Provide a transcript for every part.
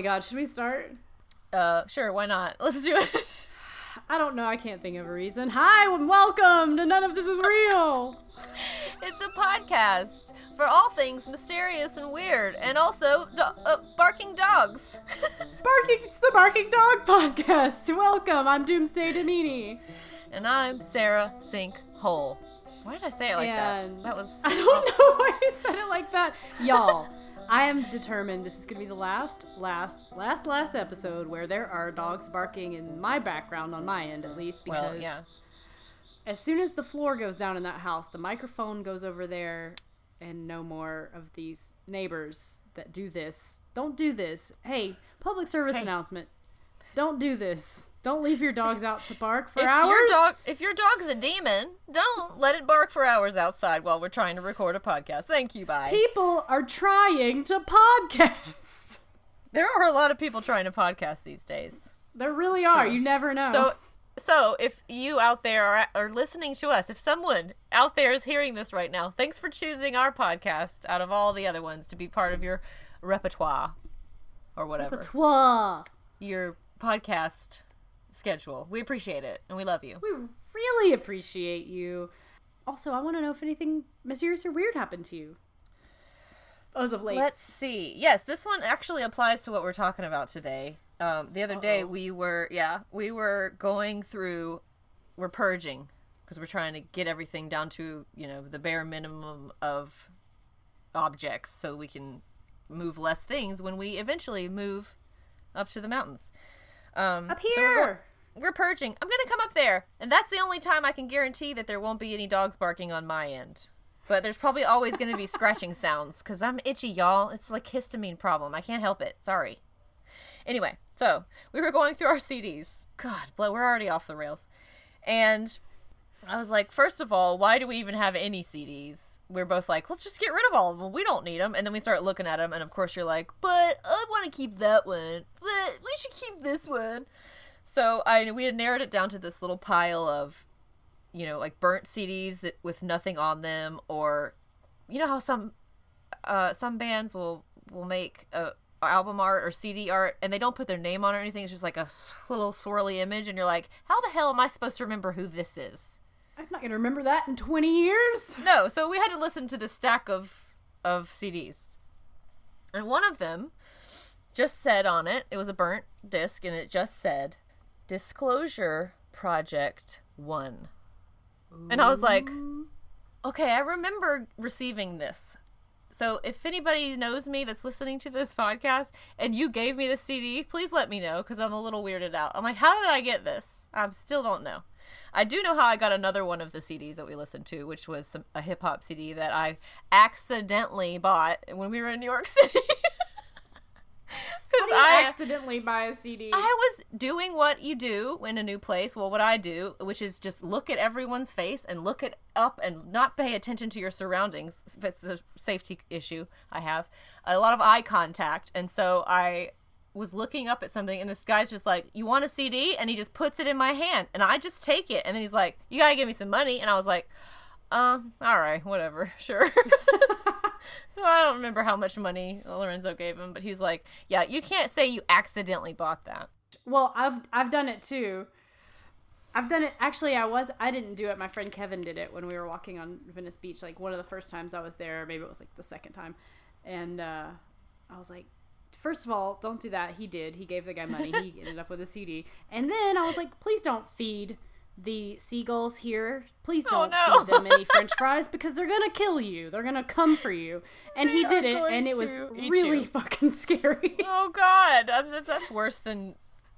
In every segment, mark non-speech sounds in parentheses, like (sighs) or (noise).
Oh my god, should we start? Uh, sure, why not? (laughs) Let's do it. I don't know. I can't think of a reason. Hi and welcome to None of This Is Real. (laughs) it's a podcast for all things mysterious and weird, and also do- uh, barking dogs. (laughs) barking. It's the Barking Dog Podcast. Welcome. I'm Doomsday Domini. And I'm Sarah Sinkhole. Why did I say it like and that? That was. I don't know why you said it like that, y'all. I am determined this is going to be the last, last, last, last episode where there are dogs barking in my background, on my end at least, because well, yeah. as soon as the floor goes down in that house, the microphone goes over there, and no more of these neighbors that do this. Don't do this. Hey, public service Hey. announcement. Don't do this. Don't leave your dogs out to bark for if hours. your dog, if your dog's a demon, don't let it bark for hours outside while we're trying to record a podcast. Thank you. Bye. People are trying to podcast. (laughs) There are a lot of people trying to podcast these days. There really are. You never know. So, so if you out there are, are listening to us, if someone out there is hearing this right now, thanks for choosing our podcast out of all the other ones to be part of your repertoire or whatever Patois. your podcast schedule. We appreciate it and we love you. We really appreciate you. Also, I want to know if anything mysterious or weird happened to you. As of late. Let's see. Yes, this one actually applies to what we're talking about today. Um, the other day Uh-oh. we were, yeah, we were going through, we're purging because we're trying to get everything down to you know the bare minimum of objects so we can move less things when we eventually move up to the mountains. Um, Up so we're here. we're purging. I'm gonna come up there, and that's the only time I can guarantee that there won't be any dogs barking on my end. But there's probably always gonna be scratching (laughs) sounds because I'm itchy, y'all. It's like histamine problem. I can't help it. Sorry. Anyway, so we were going through our CDs. God, we're already off the rails, and I was like, first of all, why do we even have any CDs? We're both like, let's just get rid of all of them. We don't need them. And then we start looking at them, and of course, you're like, but I want to keep that one. But we should keep this one. So I we had narrowed it down to this little pile of, you know, like burnt CDs that with nothing on them, or, you know how some, uh, some bands will will make a album art or CD art and they don't put their name on or anything. It's just like a little swirly image, and you're like, how the hell am I supposed to remember who this is? I'm not going to remember that in 20 years. No, so we had to listen to this stack of of CDs. And one of them just said on it, it was a burnt disc and it just said Disclosure Project 1. And I was like, okay, I remember receiving this. So if anybody knows me that's listening to this podcast and you gave me the CD, please let me know because I'm a little weirded out. I'm like, how did I get this? I still don't know. I do know how I got another one of the CDs that we listened to, which was some, a hip hop CD that I accidentally bought when we were in New York City. (laughs) You I accidentally buy a CD? I was doing what you do in a new place. Well, what I do, which is just look at everyone's face and look it up and not pay attention to your surroundings. It's a safety issue I have. A lot of eye contact. And so I was looking up at something and this guy's just like, You want a CD? And he just puts it in my hand. And I just take it. And then he's like, You got to give me some money. And I was like, um, all right, whatever, (laughs) sure. (laughs) so I don't remember how much money Lorenzo gave him, but he's like, yeah, you can't say you accidentally bought that. well, I've I've done it too. I've done it. Actually, I was. I didn't do it. My friend Kevin did it when we were walking on Venice Beach. Like one of the first times I was there. Maybe it was like the second time, and uh, I was like, first of all, don't do that. He did. He gave the guy money. He ended up with a CD. And then I was like, please don't feed the seagulls here. Please Oh, don't no. feed them any (laughs) French fries because they're gonna kill you. They're gonna come for you. And he did it, and it was really you. (laughs) fucking scary. Oh God, that's, that's worse than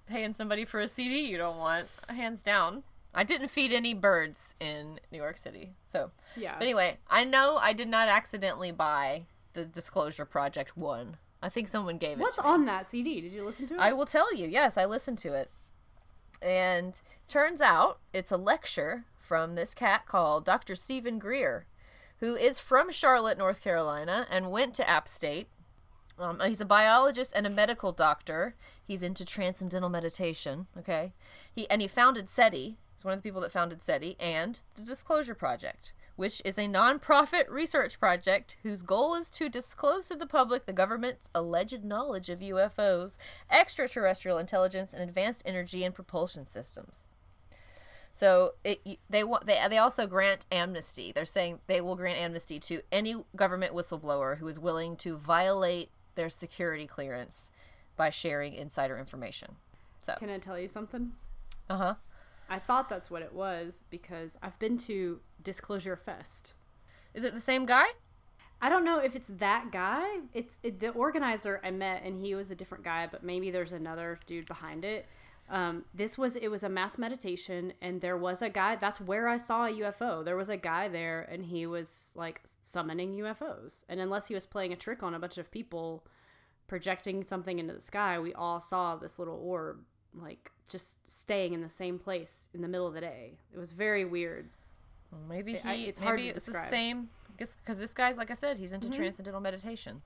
paying somebody for a CD you don't want, hands down. I didn't feed any birds in New York City, so. Yeah. But anyway, I know I did not accidentally buy the Disclosure Project one. I think someone gave it. What's on that CD? Did you listen to it? I will tell you. Yes, I listened to it. And turns out it's a lecture from this cat called Dr. Stephen Greer, who is from Charlotte, North Carolina, and went to App State. Um, he's a biologist and a medical doctor. He's into transcendental meditation. Okay, he and he founded SETI. He's one of the people that founded SETI and the Disclosure Project, which is a non-profit research project whose goal is to disclose to the public the government's alleged knowledge of UFOs, extraterrestrial intelligence, and advanced energy and propulsion systems. So it, they want they they also grant amnesty. They're saying they will grant amnesty to any government whistleblower who is willing to violate their security clearance by sharing insider information. So Can I tell you something? uh huh. I thought that's what it was because I've been to Disclosure Fest. Is it the same guy? I don't know if it's that guy. It's it, the organizer I met, and he was a different guy, but maybe there's another dude behind it. Um, this was it was a mass meditation, and there was a guy. That's where I saw a UFO. There was a guy there, and he was like summoning UFOs. And unless he was playing a trick on a bunch of people, projecting something into the sky, we all saw this little orb like just staying in the same place in the middle of the day. It was very weird. Well, maybe he. I- it's maybe hard to it's the describe. same. Because this guy's like I said, he's into mm-hmm. transcendental meditation.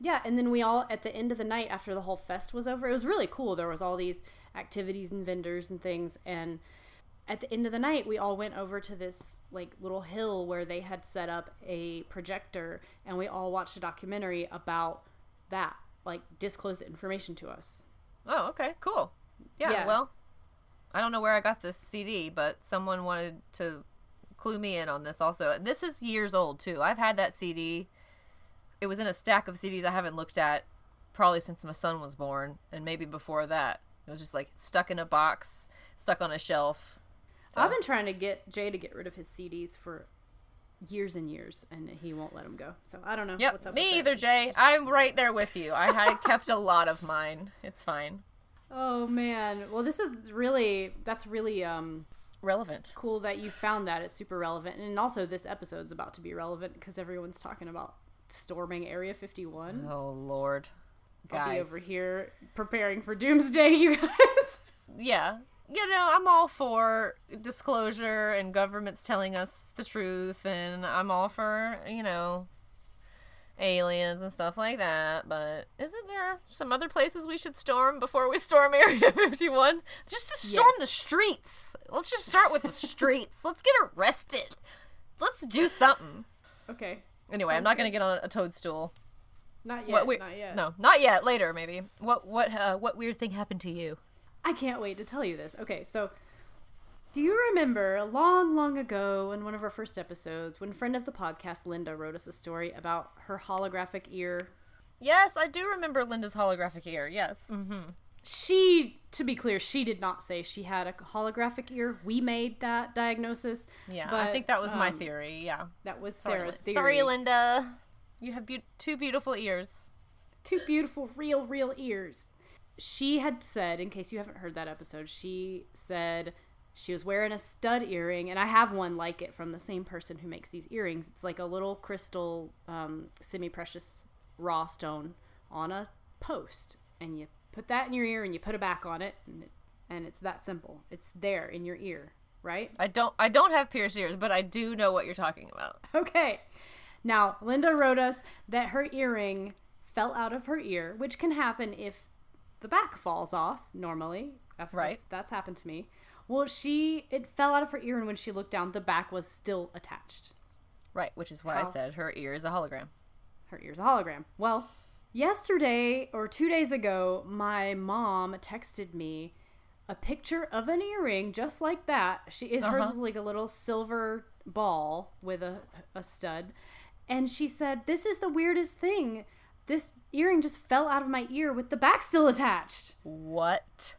Yeah, and then we all at the end of the night after the whole fest was over, it was really cool. There was all these activities and vendors and things and at the end of the night we all went over to this like little hill where they had set up a projector and we all watched a documentary about that, like disclosed the information to us. Oh, okay, cool. Yeah, Yeah. well, I don't know where I got this CD, but someone wanted to clue me in on this also. This is years old, too. I've had that CD. It was in a stack of CDs I haven't looked at probably since my son was born, and maybe before that. It was just like stuck in a box, stuck on a shelf. So- I've been trying to get Jay to get rid of his CDs for years and years and he won't let them go. So I don't know Yep, what's up me either. Jay. I'm right there with you. I had kept a lot of mine. It's fine. (laughs) Oh man. Well, this is really that's really um Relevant. cool that you found that. It's super relevant. And also, this episode's about to be relevant because everyone's talking about storming Area 51. Oh Lord, I'll be over here preparing for doomsday, (laughs) you guys. yeah you know i'm all for disclosure and governments telling us the truth and i'm all for you know aliens and stuff like that but isn't there some other places we should storm before we storm (laughs) area 51 just to storm the streets. Let's just start with the (laughs) streets. Let's get arrested. Let's do something. Okay. anyway i'm not gonna get on a toadstool. Not yet. what we- not yet. no not yet. Later maybe. What what uh, what weird thing happened to you? I can't wait to tell you this. Okay, so do you remember a long, long ago in one of our first episodes when friend of the podcast Linda wrote us a story about her holographic ear? yes i do remember linda's holographic ear yes mm-hmm She, to be clear, she did not say she had a holographic ear. We made that diagnosis. Yeah, I think that was my um, theory. Yeah. That was Sarah's Lin- theory. Sorry, Linda. You have beau- two beautiful ears. two beautiful, real, real ears. She had said, in case you haven't heard that episode, she said she was wearing a stud earring, and I have one like it from the same person who makes these earrings. It's like a little crystal, um, semi precious raw stone on a post, and you put that in your ear and you put it back on it, and, it, and it's that simple. It's there in your ear, right? I don't. I don't have pierced ears, but I do know what you're talking about. Okay. Now, Linda wrote us that her earring fell out of her ear, which can happen if the back falls off normally. Right. that's happened to me. Well, she it fell out of her ear and when she looked down, the back was still attached. Right, which is why I said her ear is a hologram. Her ear's a hologram. Well, yesterday or 2 days ago, my mom texted me a picture of an earring just like that. She it, hers Uh-huh. was like a little silver ball with a a stud, and she said, "This is the weirdest thing. This earring just fell out of my ear with the back still attached." What?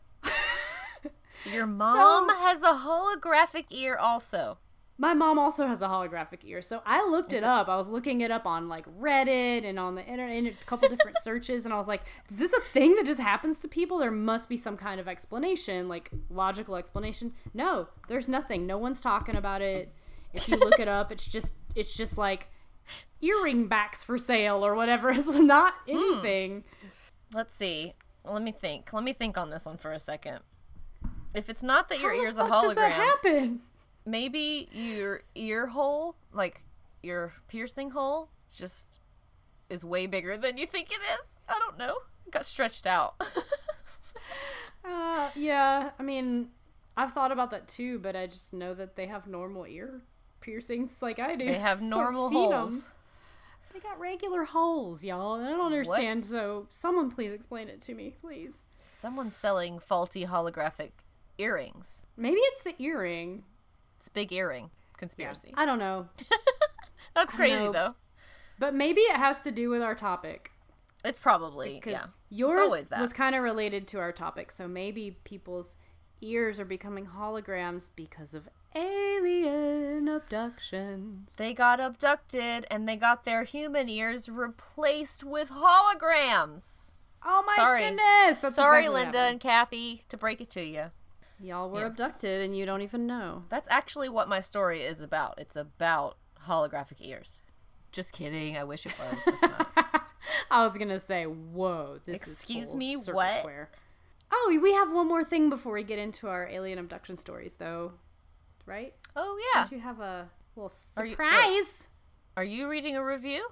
Your mom has a holographic ear, also. My mom also has a holographic ear, so I looked it up. I was looking it up on like Reddit and on the internet, a couple different (laughs) searches, and I was like, "Is this a thing that just happens to people? There must be some kind of explanation, like logical explanation." No, there's nothing. No one's talking about it. If you look it up, it's (laughs) just it's just like earring backs for sale or whatever. (laughs) It's not hmm. anything. Let's see. Let me think. Let me think on this one for a second. If it's not that your How ear's a fuck does that happen? maybe your ear hole, like your piercing hole, just is way bigger than you think it is. I don't know. It got stretched out. (laughs) Uh, yeah. I mean, I've thought about that too, but I just know that they have normal ear piercings like I do. They have (laughs) normal 'em. holes. They got regular holes, y'all. I don't understand. So someone please explain it to me, please. Someone's selling faulty holographic earrings. Maybe it's the earring. It's a big earring Yeah, conspiracy. I don't know. (laughs) That's crazy know. though. But maybe it has to do with our topic. It's probably Because yeah. yours was kind of related to our topic. So maybe people's ears are becoming holograms because of alien abductions. They got abducted and they got their human ears replaced with holograms. Oh my Sorry. goodness! That's Sorry, exactly Linda happened. and Kathy, to break it to you. Y'all were Yes. abducted and you don't even know. That's actually what my story is about. It's about holographic ears. Just kidding. I wish it was. (laughs) I was gonna say, whoa, this is Excuse me, what? Square. Oh, we have one more thing before we get into our alien abduction stories, though, right? oh yeah. Don't you have a little Are you- surprise? Are you reading a review?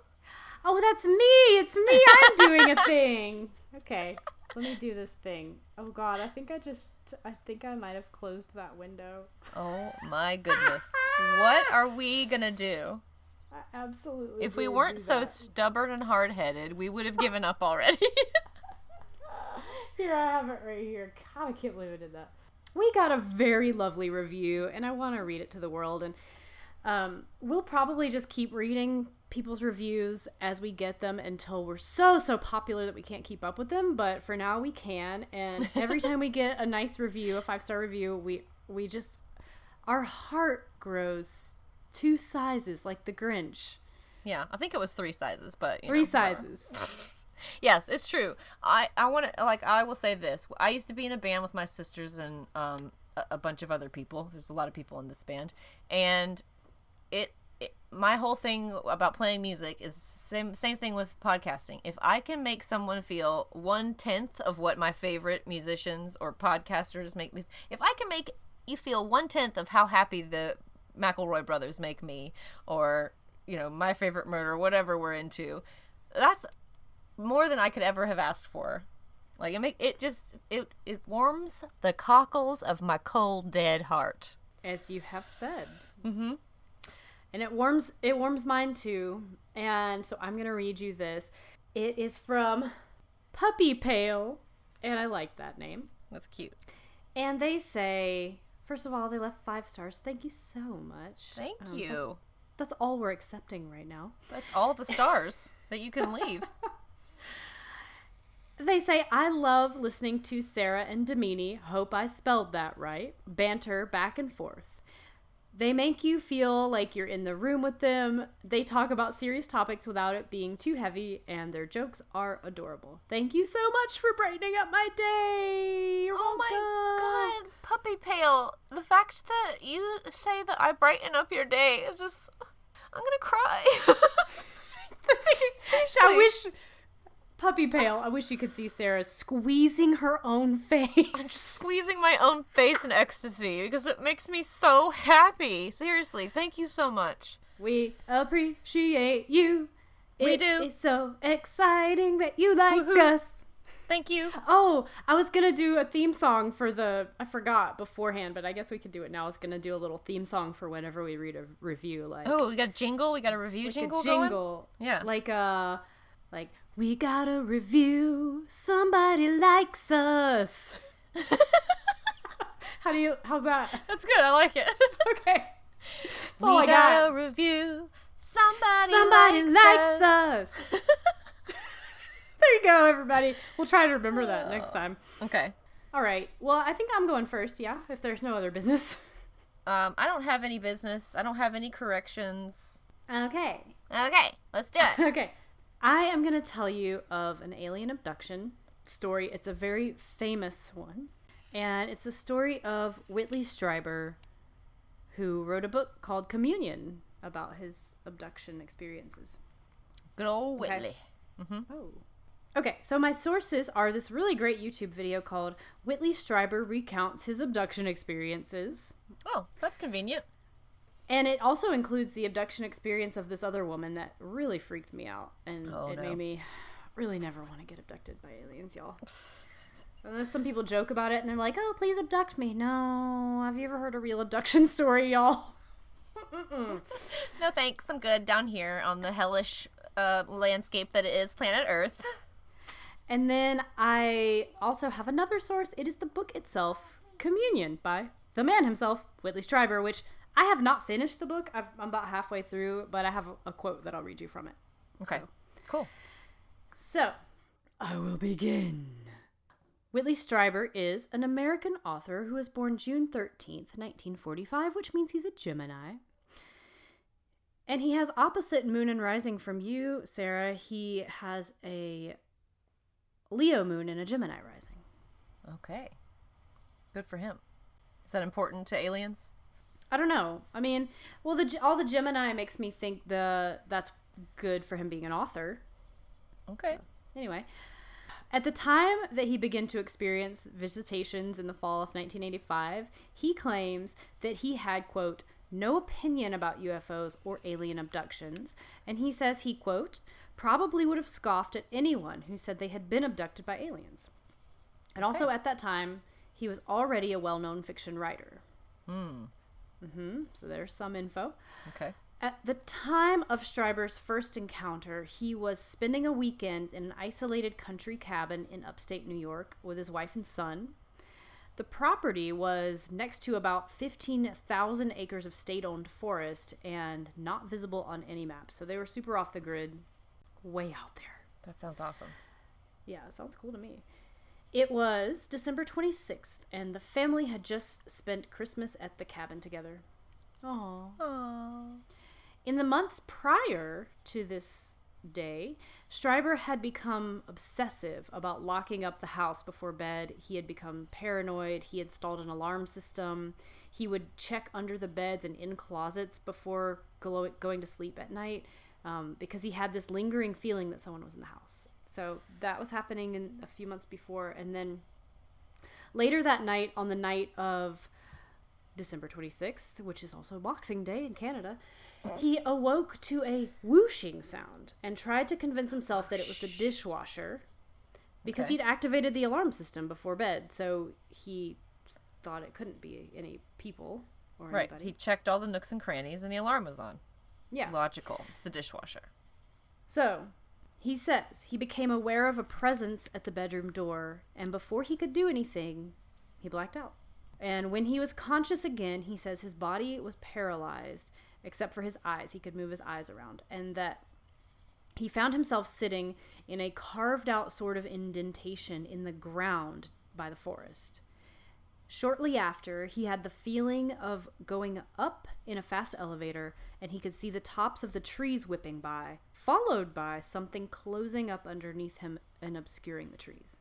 Oh, that's me. It's me. I'm doing a (laughs) thing. Okay, let me do this thing. Oh God, I think I just, I think I might have closed that window. Oh my goodness. what are we gonna do? I absolutely. If we weren't so that. stubborn and hard headed, we would have given up already. (laughs) Here I have it right here. God, I can't believe I did that. We got a very lovely review, and I want to read it to the world. And um, we'll probably just keep reading people's reviews as we get them until we're so so popular that we can't keep up with them. But for now, we can. And every time we get a nice review, a five star review, we we just our heart grows two sizes like the Grinch. yeah, I think it was three sizes, but you Three know, sizes. (laughs) Yes, it's true. I I want to like I will say this. I used to be in a band with my sisters and um a, a bunch of other people. There's a lot of people in this band, and it my whole thing about playing music is same same thing with podcasting. If I can make someone feel one tenth of what my favorite musicians or podcasters make me, if I can make you feel one tenth of how happy the McElroy brothers make me, or you know my favorite murder, whatever we're into, that's more than I could ever have asked for. Like it make it just it it warms the cockles of my cold dead heart. as you have said. Mm-hmm. And it warms it warms mine too. And so I'm gonna read you this. It is from Puppy Pale, and I like that name. That's cute. And they say, first of all, they left five stars. Thank you so much. Thank Um, you. That's, that's all we're accepting right now. That's all the stars that you can leave. (laughs) They say, I love listening to Sarah and Damini, hope I spelled that right, banter back and forth. They make you feel like you're in the room with them. They talk about serious topics without it being too heavy, and their jokes are adorable. Thank you so much for brightening up my day. You're Oh my god, puppy pale. The fact that you say that I brighten up your day is just I'm gonna cry. (laughs) (laughs) I wish, Puppy Pale, I wish you could see Sarah squeezing her own face. squeezing my own face in ecstasy because it makes me so happy. Seriously, thank you so much. We appreciate you. We It do. It's so exciting that you like Woohoo. us. Thank you. Oh, I was gonna do a theme song for the. I forgot beforehand, but I guess we could do it now. I was gonna do a little theme song for whenever we read a review, like Oh, we got a jingle. We got a review like jingle, a jingle, going. Yeah. like uh, like we got a review. Somebody likes us. (laughs) How do you? How's that? That's good. I like it. (laughs) Okay, that's we all I got, got. a review. Somebody, Somebody likes us. us. (laughs) There you go, everybody. We'll try to remember that next time. okay. All right. Well, I think I'm going first. Yeah, if there's no other business. Um, I don't have any business. I don't have any corrections. Okay. Okay, let's do it. Okay. I am going to tell you of an alien abduction story. It's a very famous one. And it's the story of Whitley Strieber, who wrote a book called Communion about his abduction experiences. Good old Okay. Whitley. Mm-hmm. Oh. Okay, so my sources are this really great YouTube video called Whitley Strieber Recounts His Abduction Experiences. Oh, that's convenient. And it also includes the abduction experience of this other woman that really freaked me out. And Oh, it no. made me really never want to get abducted by aliens, y'all. And there's some people joke about it and they're like, oh, please abduct me. No. Have you ever heard a real abduction (laughs) story, y'all? no thanks. I'm good down here on the hellish uh, landscape that is planet Earth. (laughs) And then I also have another source. It is the book itself, Communion, by the man himself, Whitley Strieber, which I have not finished the book. i am about halfway through, but I have a quote that I'll read you from it. Okay. So. Cool. So, I will begin. Whitley Strieber is an American author who was born June 13th, 1945, which means he's a Gemini. And he has opposite moon and rising from you, Sarah. He has a Leo moon and a Gemini rising. Okay. Good for him. Is that important to aliens? I don't know. I mean, well, the all the Gemini makes me think the that's good for him being an author. Okay. So, anyway, at the time that he began to experience visitations in the fall of 1985, he claims that he had quote no opinion about UFOs or alien abductions, and he says he quote probably would have scoffed at anyone who said they had been abducted by aliens. And okay. also at that time, he was already a well-known fiction writer. Hmm. Mm-hmm. So there's some info. Okay. At the time of Strieber's first encounter, he was spending a weekend in an isolated country cabin in upstate New York with his wife and son. The property was next to about 15,000 acres of state owned forest and not visible on any map. So they were super off the grid, way out there. That sounds awesome. Yeah, it sounds cool to me. It was December 26th, and the family had just spent Christmas at the cabin together. Aww. Aww. In the months prior to this day, Strieber had become obsessive about locking up the house before bed. He had become paranoid. He installed an alarm system. He would check under the beds and in closets before going to sleep at night um, because he had this lingering feeling that someone was in the house. So that was happening in a few months before. And then later that night, on the night of December 26th, which is also Boxing Day in Canada, he awoke to a whooshing sound and tried to convince himself that it was the dishwasher because okay. he'd activated the alarm system before bed. So he thought it couldn't be any people or right. Anybody. He checked all the nooks and crannies and the alarm was on. Yeah. Logical. It's the dishwasher. So he says he became aware of a presence at the bedroom door, and before he could do anything, he blacked out. And when he was conscious again, he says his body was paralyzed except for his eyes. He could move his eyes around. And that he found himself sitting in a carved out sort of indentation in the ground by the forest. Shortly after, he had the feeling of going up in a fast elevator, and he could see the tops of the trees whipping by, followed by something closing up underneath him and obscuring the trees.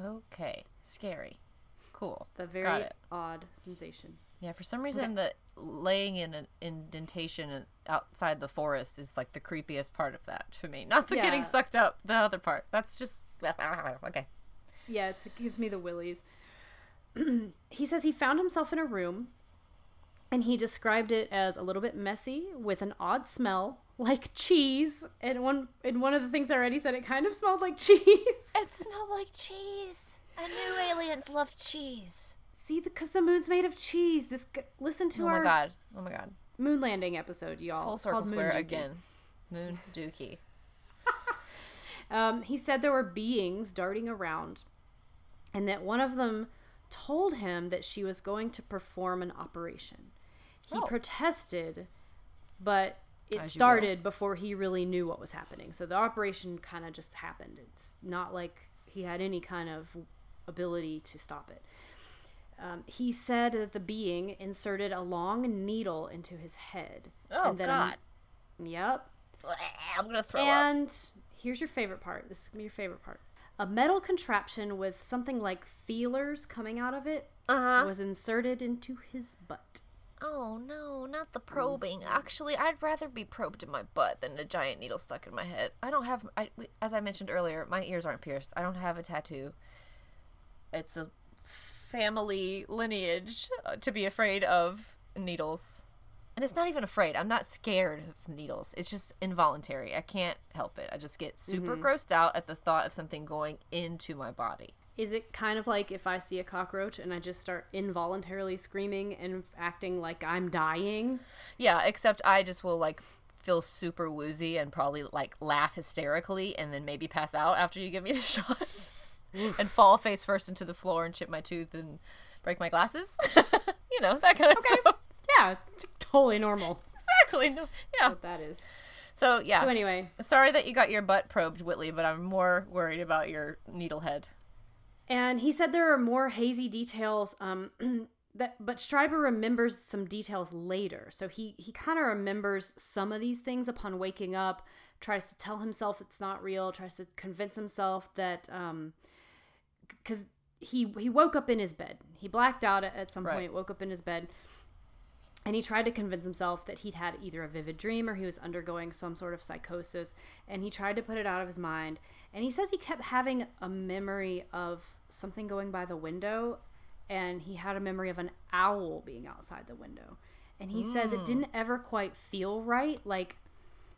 Okay, scary. Cool. The very odd sensation. Yeah, for some reason, okay. the laying in an indentation outside the forest is like the creepiest part of that for me. Not the yeah. getting sucked up, the other part. That's just (laughs) okay. Yeah, it gives me the willies. (clears throat) he says he found himself in a room and he described it as a little bit messy with an odd smell like cheese and one in one of the things I already said it kind of smelled like (laughs) cheese. It smelled like cheese. I knew aliens love cheese. See because the, the, moon's made of cheese. This listen to oh our oh my god. Oh my god. moon landing episode y'all. Full circle square again. Moon dookie. (laughs) Um, he said there were beings darting around and that one of them told him that she was going to perform an operation. He oh. protested, but it started before he really knew what was happening. So the operation kind of just happened. It's not like he had any kind of ability to stop it. Um, he said that the being inserted a long needle into his head. Oh and then God! A, yep. I'm gonna throw and up. here's your favorite part. This is gonna be your favorite part a metal contraption with something like feelers coming out of it uh-huh. was inserted into his butt. Oh no, not the probing. Mm-hmm. Actually, I'd rather be probed in my butt than a giant needle stuck in my head. I don't have, I, as I mentioned earlier, my ears aren't pierced. I don't have a tattoo. It's a family lineage uh, to be afraid of needles and it's not even afraid. I'm not scared of needles. It's just involuntary. I can't help it. I just get super mm-hmm. grossed out at the thought of something going into my body. Is it kind of like if I see a cockroach and I just start involuntarily screaming and acting like I'm dying? Yeah, except I just will like feel super woozy and probably like laugh hysterically and then maybe pass out after you give me the (laughs) shot and fall face first into the floor and chip my tooth and break my glasses. (laughs) you know, that kind of Okay. stuff. Yeah, totally normal. Exactly. No. Yeah. What that is. So, yeah. So anyway, Sorry that you got your butt probed, Whitley, but I'm more worried about your needle head. And he said there are more hazy details. Um, (clears throat) that but Strieber remembers some details later. So he he kind of remembers some of these things upon waking up. Tries to tell himself it's not real. Tries to convince himself that um, because he he woke up in his bed. He blacked out at, at some Right. point. Woke up in his bed. And he tried to convince himself that he'd had either a vivid dream or he was undergoing some sort of psychosis. And he tried to put it out of his mind. And he says he kept having a memory of something going by the window. And he had a memory of an owl being outside the window. And he says it hmm. didn't ever quite feel right. Like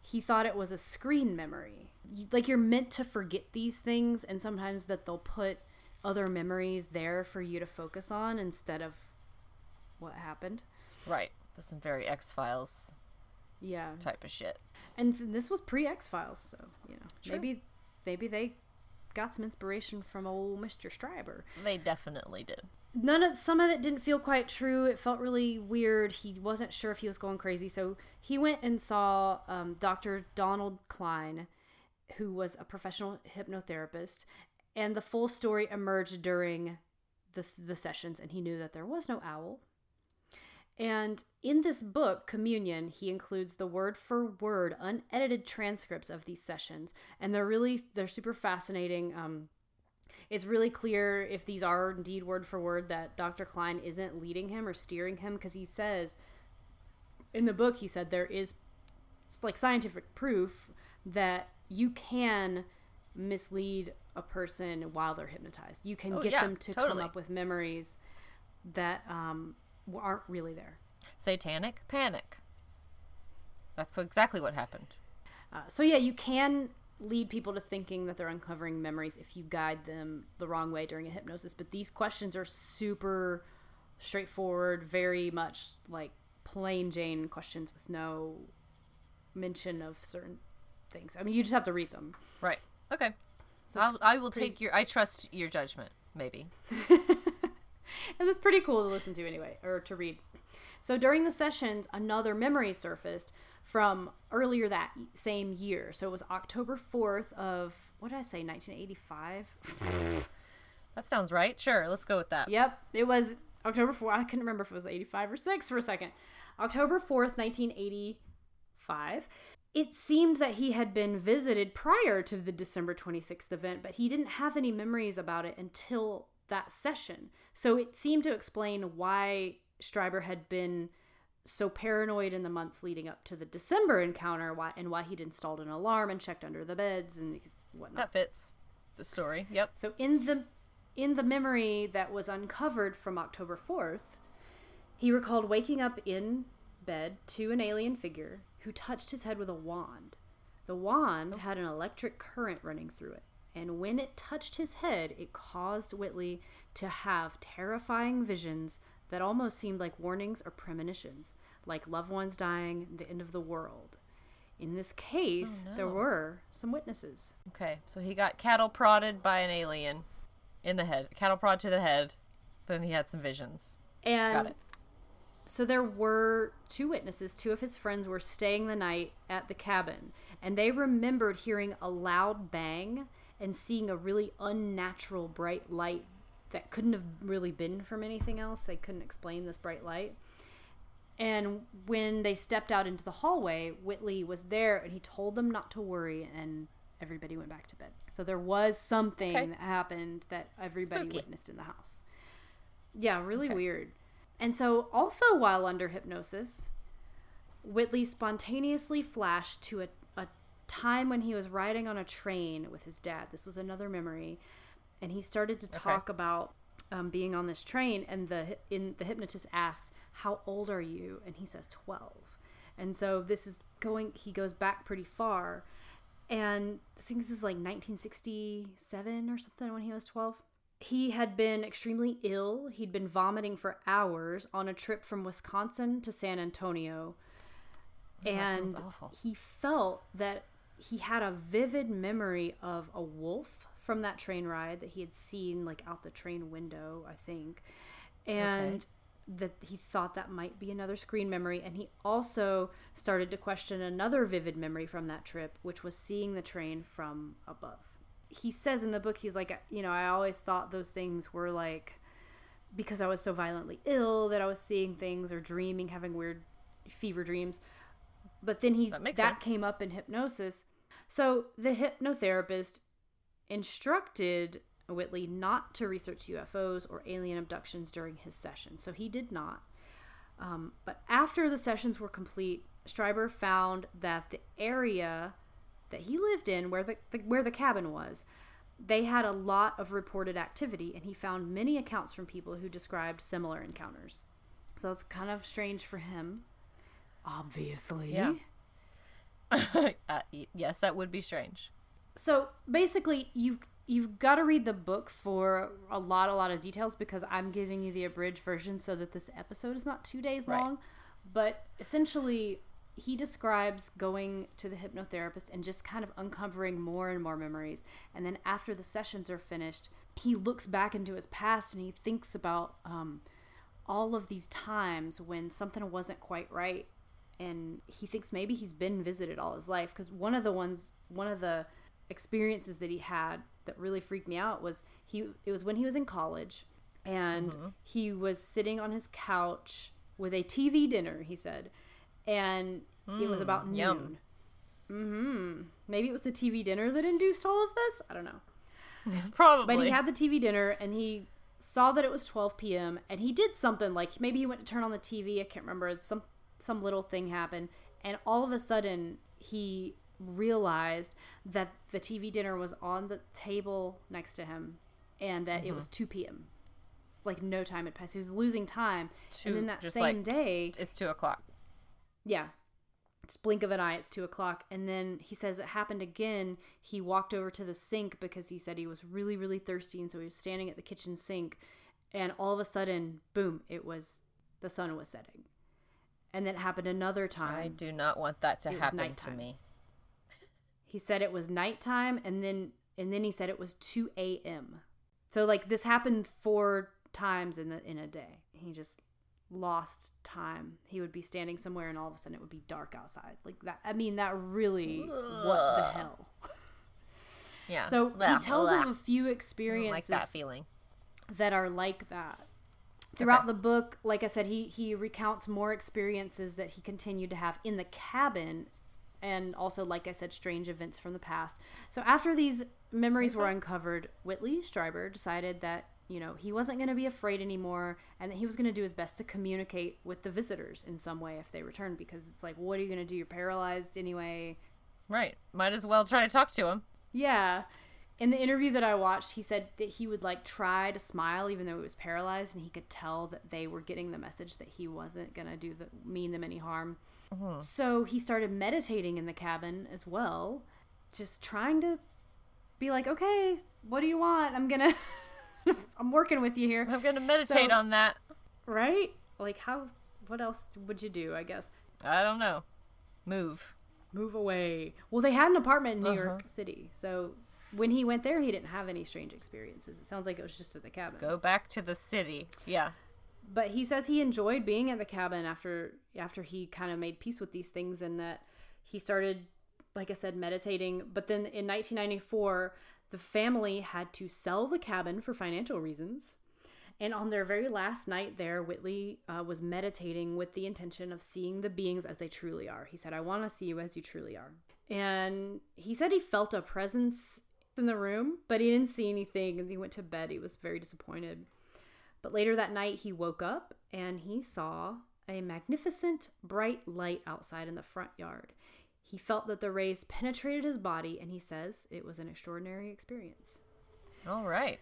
he thought it was a screen memory. You, like you're meant to forget these things. And sometimes that they'll put other memories there for you to focus on instead of what happened. Right. That's some very X Files Yeah. type of shit. And this was pre X Files, so you know Sure. maybe maybe they got some inspiration from old Mister Strieber. They definitely did. None of some of it didn't feel quite true. It felt really weird. He wasn't sure if he was going crazy, so he went and saw um, Doctor Donald Klein, who was a professional hypnotherapist, and the full story emerged during the the sessions, and he knew that there was no owl. And in this book, Communion, he includes the word for word unedited transcripts of these sessions, and they're really they're super fascinating. Um, it's really clear if these are indeed word for word that Dr. Klein isn't leading him or steering him because he says in the book he said there is like scientific proof that you can mislead a person while they're hypnotized. You can Oh, get yeah, them to totally. come up with memories that um, aren't really there. Satanic panic. That's exactly what happened. Uh, so yeah, you can lead people to thinking that they're uncovering memories if you guide them the wrong way during a hypnosis. But these questions are super straightforward, very much like plain Jane questions with no mention of certain things. I mean, you just have to read them. Right. Okay. So I'll, I will pretty- take your. I trust your judgment. Maybe. (laughs) (laughs) and it's pretty cool to listen to anyway, or to read. So during the sessions, another memory surfaced from earlier that same year. So it was October 4th of, what did I say, 1985? (laughs) That sounds right. Sure. Let's go with that. Yep, it was October 4th. I couldn't remember if it was 85 or 6 for a second. October 4th, 1985. It seemed that he had been visited prior to the December 26th event, but he didn't have any memories about it until that session. So it seemed to explain why Strieber had been so paranoid in the months leading up to the December encounter why, and why he'd installed an alarm and checked under the beds and whatnot. That fits the story. Yep. So in the in the memory that was uncovered from October 4th, he recalled waking up in bed to an alien figure who touched his head with a wand. The wand oh. had an electric current running through it, and when it touched his head, it caused Whitley to have terrifying visions that almost seemed like warnings or premonitions, like loved ones dying, the end of the world. In this case, Oh, there were some witnesses. Okay. So he got cattle prodded by an alien in the head. Cattle prod to the head. Then he had some visions. And Got it. So there were two witnesses. Two of his friends were staying the night at the cabin, and they remembered hearing a loud bang and seeing a really unnatural bright light that couldn't have really been from anything else. They couldn't explain this bright light. And when they stepped out into the hallway, Whitley was there and he told them not to worry and everybody went back to bed. So there was something Okay. that happened that everybody Spooky. witnessed in the house. Yeah, really Okay. weird. And so also while under hypnosis, Whitley spontaneously flashed to a, a time when he was riding on a train with his dad. This was another memory. And he started to talk about um, being on this train and the in the hypnotist asks how old are you and he says 12 and so this is going he goes back pretty far and i think this is like 1967 or something when he was 12 he had been extremely ill. He'd been vomiting for hours on a trip from Wisconsin to San Antonio. that and he felt that he had a vivid memory of a wolf from that train ride that he had seen like out the train window, I think. And that he thought that might be another screen memory and he also started to question another vivid memory from that trip, which was seeing the train from above. He says in the book he's like, you know, I always thought those things were like because I was so violently ill that I was seeing things or dreaming, having weird fever dreams. But then he That that, came up in hypnosis. So the hypnotherapist instructed Whitley not to research UFOs or alien abductions during his session. So he did not. Um, but after the sessions were complete, Strieber found that the area that he lived in, where the, the where the cabin was, they had a lot of reported activity, and he found many accounts from people who described similar encounters. So it's kind of strange for him, obviously. Yeah. (laughs) uh, yes, that would be strange. So basically, you've you've got to read the book for a lot, a lot of details because I'm giving you the abridged version so that this episode is not two days Right. long. But essentially, he describes going to the hypnotherapist and just kind of uncovering more and more memories. And then after the sessions are finished, he looks back into his past and he thinks about um, all of these times when something wasn't quite right and he thinks maybe he's been visited all his life because one of the ones one of the experiences that he had that really freaked me out was he it was when he was in college and he was sitting on his couch with a TV dinner he said and it was about yum. noon mm-hmm maybe it was the TV dinner that induced all of this I don't know (laughs) Probably. but he had the TV dinner and he saw that it was 12 p.m. and he did something like maybe he went to turn on the TV. I can't remember. It's some some little thing happened and all of a sudden he realized that the TV dinner was on the table next to him and that it was mm-hmm. 2 p.m. Like no time had passed. He was losing time. Two- and then that same like- day, it's two o'clock. yeah. Just blink of an eye, it's two o'clock. And then he says it happened again. He walked over to the sink because he said he was really, really thirsty. And so he was standing at the kitchen sink. And all of a sudden, boom, it was the sun was setting. And then it happened another time. I do not want that to It happen to me. He said it was nighttime. And then, and then he said it was 2 a.m. So like this happened four times in the, in a day. He just lost time. He would be standing somewhere and all of a sudden it would be dark outside. Like that. I mean, that really, what the hell? Yeah. So Blah, he tells blah. of a few I don't like experiences that feeling. that are like that. Throughout Okay. the book, like I said, he he recounts more experiences that he continued to have in the cabin and also like I said strange events from the past. So after these memories were uncovered, Whitley Strieber decided that, you know, he wasn't going to be afraid anymore and that he was going to do his best to communicate with the visitors in some way if they returned because it's like what are you going to do? You're paralyzed anyway. Right. Might as well try to talk to him. Yeah. In the interview that I watched, he said that he would like try to smile even though he was paralyzed and he could tell that they were getting the message that he wasn't going to do the mean them any harm. So he started meditating in the cabin as well, just trying to be like, "Okay, what do you want? I'm to (laughs) I'm working with you here." I'm gonna meditate So- on that. Right? Like how what else would you do, I guess? I don't know. Move. Move away. Well, they had an apartment in New Uh-huh. York City. So when he went there, he didn't have any strange experiences. It sounds like it was just at the cabin. Go back to the city. Yeah. But he says he enjoyed being at the cabin after after he kind of made peace with these things and that he started like I said meditating, but then in 1994 the family had to sell the cabin for financial reasons. And on their very last night there, Whitley uh, was meditating with the intention of seeing the beings as they truly are. He said, I want to see you as you truly are. And he said he felt a presence in the room, but he didn't see anything. And he went to bed. He was very disappointed. But later that night, he woke up and he saw a magnificent bright light outside in the front yard. He felt that the rays penetrated his body, and he says it was an extraordinary experience. All right.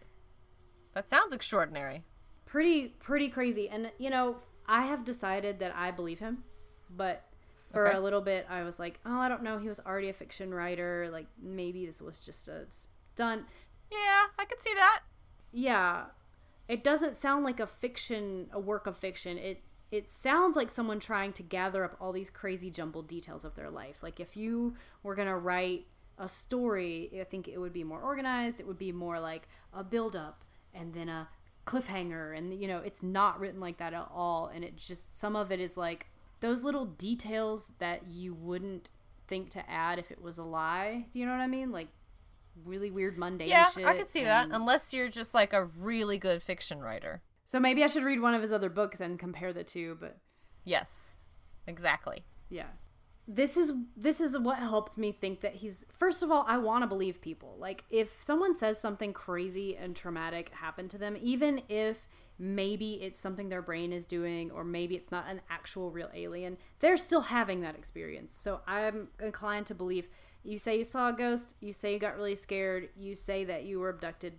That sounds extraordinary. Pretty, pretty crazy. And, you know, I have decided that I believe him, but for Okay. a little bit, I was like, oh, I don't know. He was already a fiction writer. Like, maybe this was just a stunt. Yeah, I could see that. yeah, it doesn't sound like a fiction, a work of fiction. It it sounds like someone trying to gather up all these crazy jumbled details of their life. Like if you were gonna write a story, I think it would be more organized. It would be more like a build up and then a cliffhanger, and you know, it's not written like that at all. And it just some of it is like those little details that you wouldn't think to add if it was a lie. Do you know what I mean? Like really weird mundane Yeah, shit. I could see that. Unless you're just like a really good fiction writer. So maybe I should read one of his other books and compare the two, but Yes, exactly. yeah. This is this is what helped me think that he's first of all, I want to believe people. Like if someone says something crazy and traumatic happened to them, even if maybe it's something their brain is doing or maybe it's not an actual real alien, they're still having that experience. So I'm inclined to believe you say you saw a ghost, you say you got really scared, you say that you were abducted,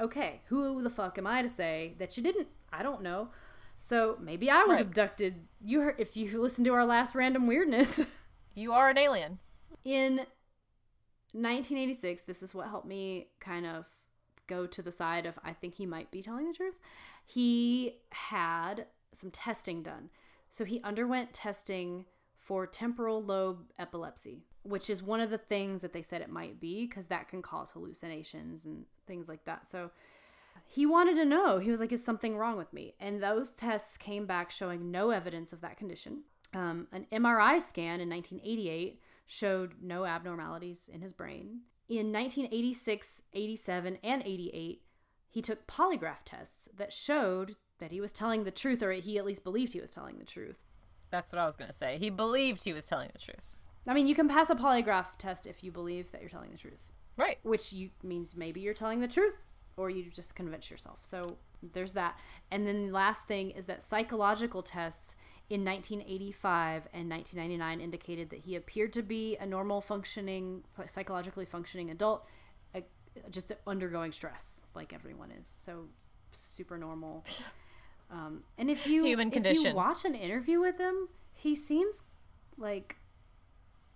okay, who the fuck am I to say that you didn't? I don't know. So maybe I was Right. abducted. You heard, if you (laughs) listen to our last random weirdness (laughs) You are an alien. in 1986, this is what helped me kind of go to the side of I think he might be telling the truth. He had some testing done. So he underwent testing for temporal lobe epilepsy, which is one of the things that they said it might be because that can cause hallucinations and things like that. So he wanted to know. He was like, "Is something wrong with me?" And those tests came back showing no evidence of that condition. Um, an MRI scan in 1988 showed no abnormalities in his brain. In 1986, 87, and 88, he took polygraph tests that showed that he was telling the truth, or he at least believed he was telling the truth. That's what I was going to say. He believed he was telling the truth. I mean, you can pass a polygraph test if you believe that you're telling the truth. Right. which you means maybe you're telling the truth or you just convince yourself. So there's that. And then the last thing is that psychological tests in 1985 and 1999 indicated that he appeared to be a normal functioning psychologically functioning adult just undergoing stress like everyone is. So super normal. (laughs) Um, and if you Human if you watch an interview with him, he seems like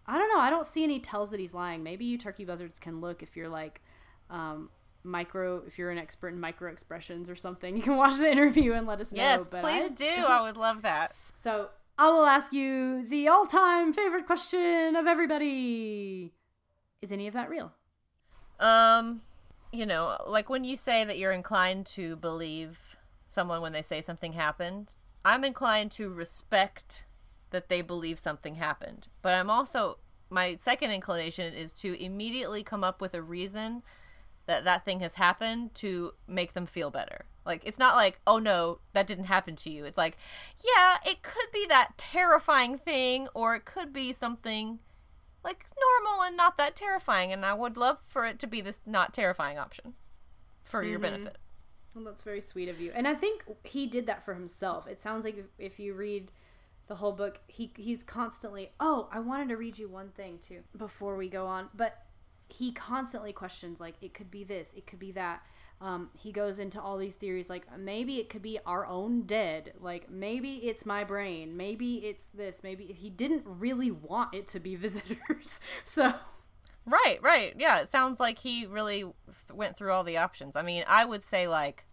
I don't know. I don't see any tells that he's lying. Maybe you turkey buzzards can look if you're like um, micro, if you're an expert in micro expressions or something. (laughs) You can watch the interview and let us know. Yes, but please I do. I would love that. So I will ask you the all-time favorite question of everybody: Is any of that real? Um, you know, like when you say that you're inclined to believe someone when they say something happened, I'm inclined to respect that they believe something happened. But I'm also my second inclination is to immediately come up with a reason that that thing has happened to make them feel better. Like it's not like, "Oh no, that didn't happen to you." It's like, "Yeah, it could be that terrifying thing or it could be something like normal and not that terrifying and I would love for it to be this not terrifying option for your mm-hmm. benefit. Well, that's very sweet of you. And I think he did that for himself. It sounds like if, if you read the whole book, he he's constantly, "Oh, I wanted to read you one thing too before we go on." But he constantly questions like it could be this, it could be that. Um, he goes into all these theories like maybe it could be our own dead, like maybe it's my brain, maybe it's this, maybe he didn't really want it to be (laughs) visitors. so Right, right. Yeah, it sounds like he really th- went through all the options. I mean, I would say like,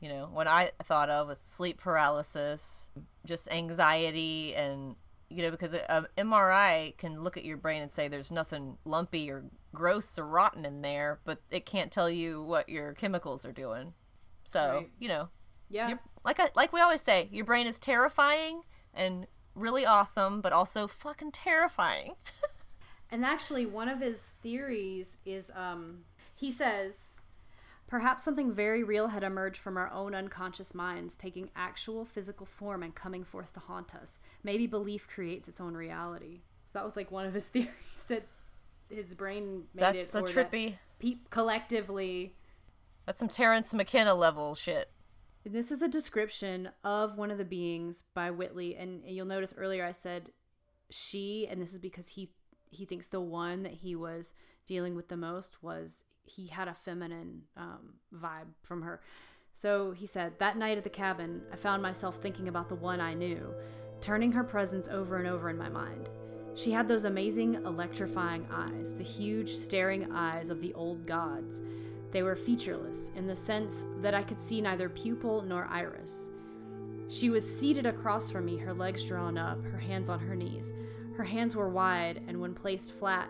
you know, what I thought of was sleep paralysis, just anxiety and you know, because a, a MRI can look at your brain and say there's nothing lumpy or gross or rotten in there, but it can't tell you what your chemicals are doing. So, Right. you know, yeah, like I, like we always say, your brain is terrifying and really awesome, but also fucking terrifying. (laughs) And actually, one of his theories is um, he says, perhaps something very real had emerged from our own unconscious minds, taking actual physical form and coming forth to haunt us. Maybe belief creates its own reality. So that was like one of his (laughs) theories that his brain made That's it. a or that trippy. Pe- collectively. That's some Terence McKenna level shit. And This is a description of one of the beings by Whitley, and you'll notice earlier I said she, and this is because he he thinks the one that he was dealing with the most was he had a feminine um, vibe from her. So he said, That night at the cabin, I found myself thinking about the one I knew, turning her presence over and over in my mind. She had those amazing, electrifying eyes, the huge, staring eyes of the old gods. They were featureless in the sense that I could see neither pupil nor iris. She was seated across from me, her legs drawn up, her hands on her knees. Her hands were wide and, when placed flat,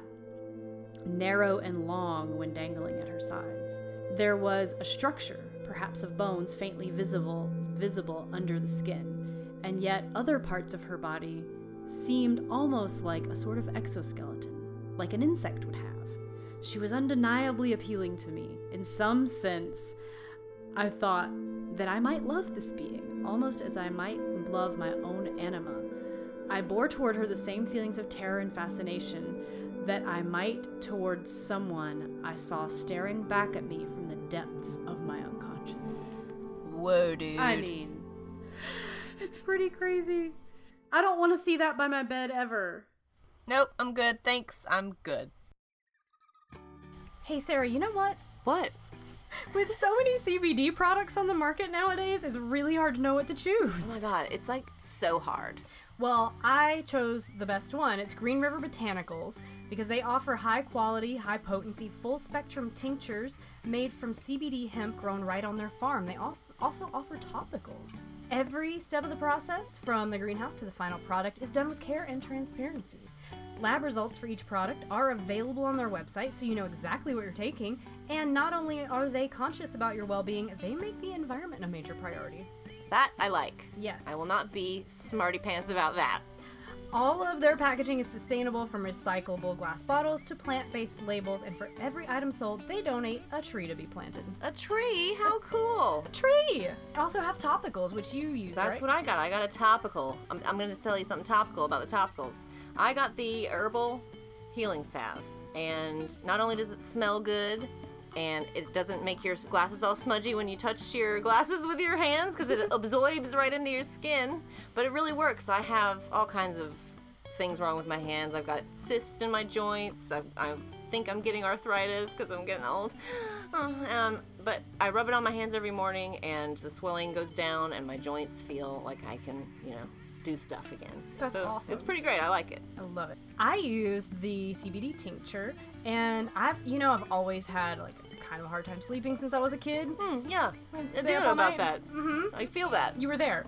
narrow and long when dangling at her sides. There was a structure, perhaps of bones, faintly visible, visible under the skin, and yet other parts of her body seemed almost like a sort of exoskeleton, like an insect would have. She was undeniably appealing to me. In some sense, I thought that I might love this being, almost as I might love my own anima. I bore toward her the same feelings of terror and fascination that I might towards someone I saw staring back at me from the depths of my unconscious. Whoa, dude. I mean, it's pretty crazy. I don't want to see that by my bed ever. Nope, I'm good. Thanks. I'm good. Hey, Sarah, you know what? What? With so many CBD products on the market nowadays, it's really hard to know what to choose. Oh my god, it's like so hard. Well, I chose the best one. It's Green River Botanicals because they offer high quality, high potency, full spectrum tinctures made from CBD hemp grown right on their farm. They also offer topicals. Every step of the process, from the greenhouse to the final product, is done with care and transparency. Lab results for each product are available on their website so you know exactly what you're taking. And not only are they conscious about your well being, they make the environment a major priority. That I like. Yes. I will not be smarty pants about that. All of their packaging is sustainable from recyclable glass bottles to plant based labels, and for every item sold, they donate a tree to be planted. A tree? How cool. Tree! They also have topicals, which you use, That's right? what I got. I got a topical. I'm, I'm going to tell you something topical about the topicals. I got the herbal healing salve, and not only does it smell good, and it doesn't make your glasses all smudgy when you touch your glasses with your hands because it absorbs right into your skin, but it really works. I have all kinds of things wrong with my hands. I've got cysts in my joints. I, I think I'm getting arthritis because I'm getting old. Oh, (sighs) um, but I rub it on my hands every morning, and the swelling goes down, and my joints feel like I can, you know, do stuff again. That's so awesome. It's pretty great. I like it. I love it. I use the CBD tincture, and I've, you know, I've always had like kind of a hard time sleeping since I was a kid. Hmm, yeah, I stay do know about night. that. I feel that. You were there.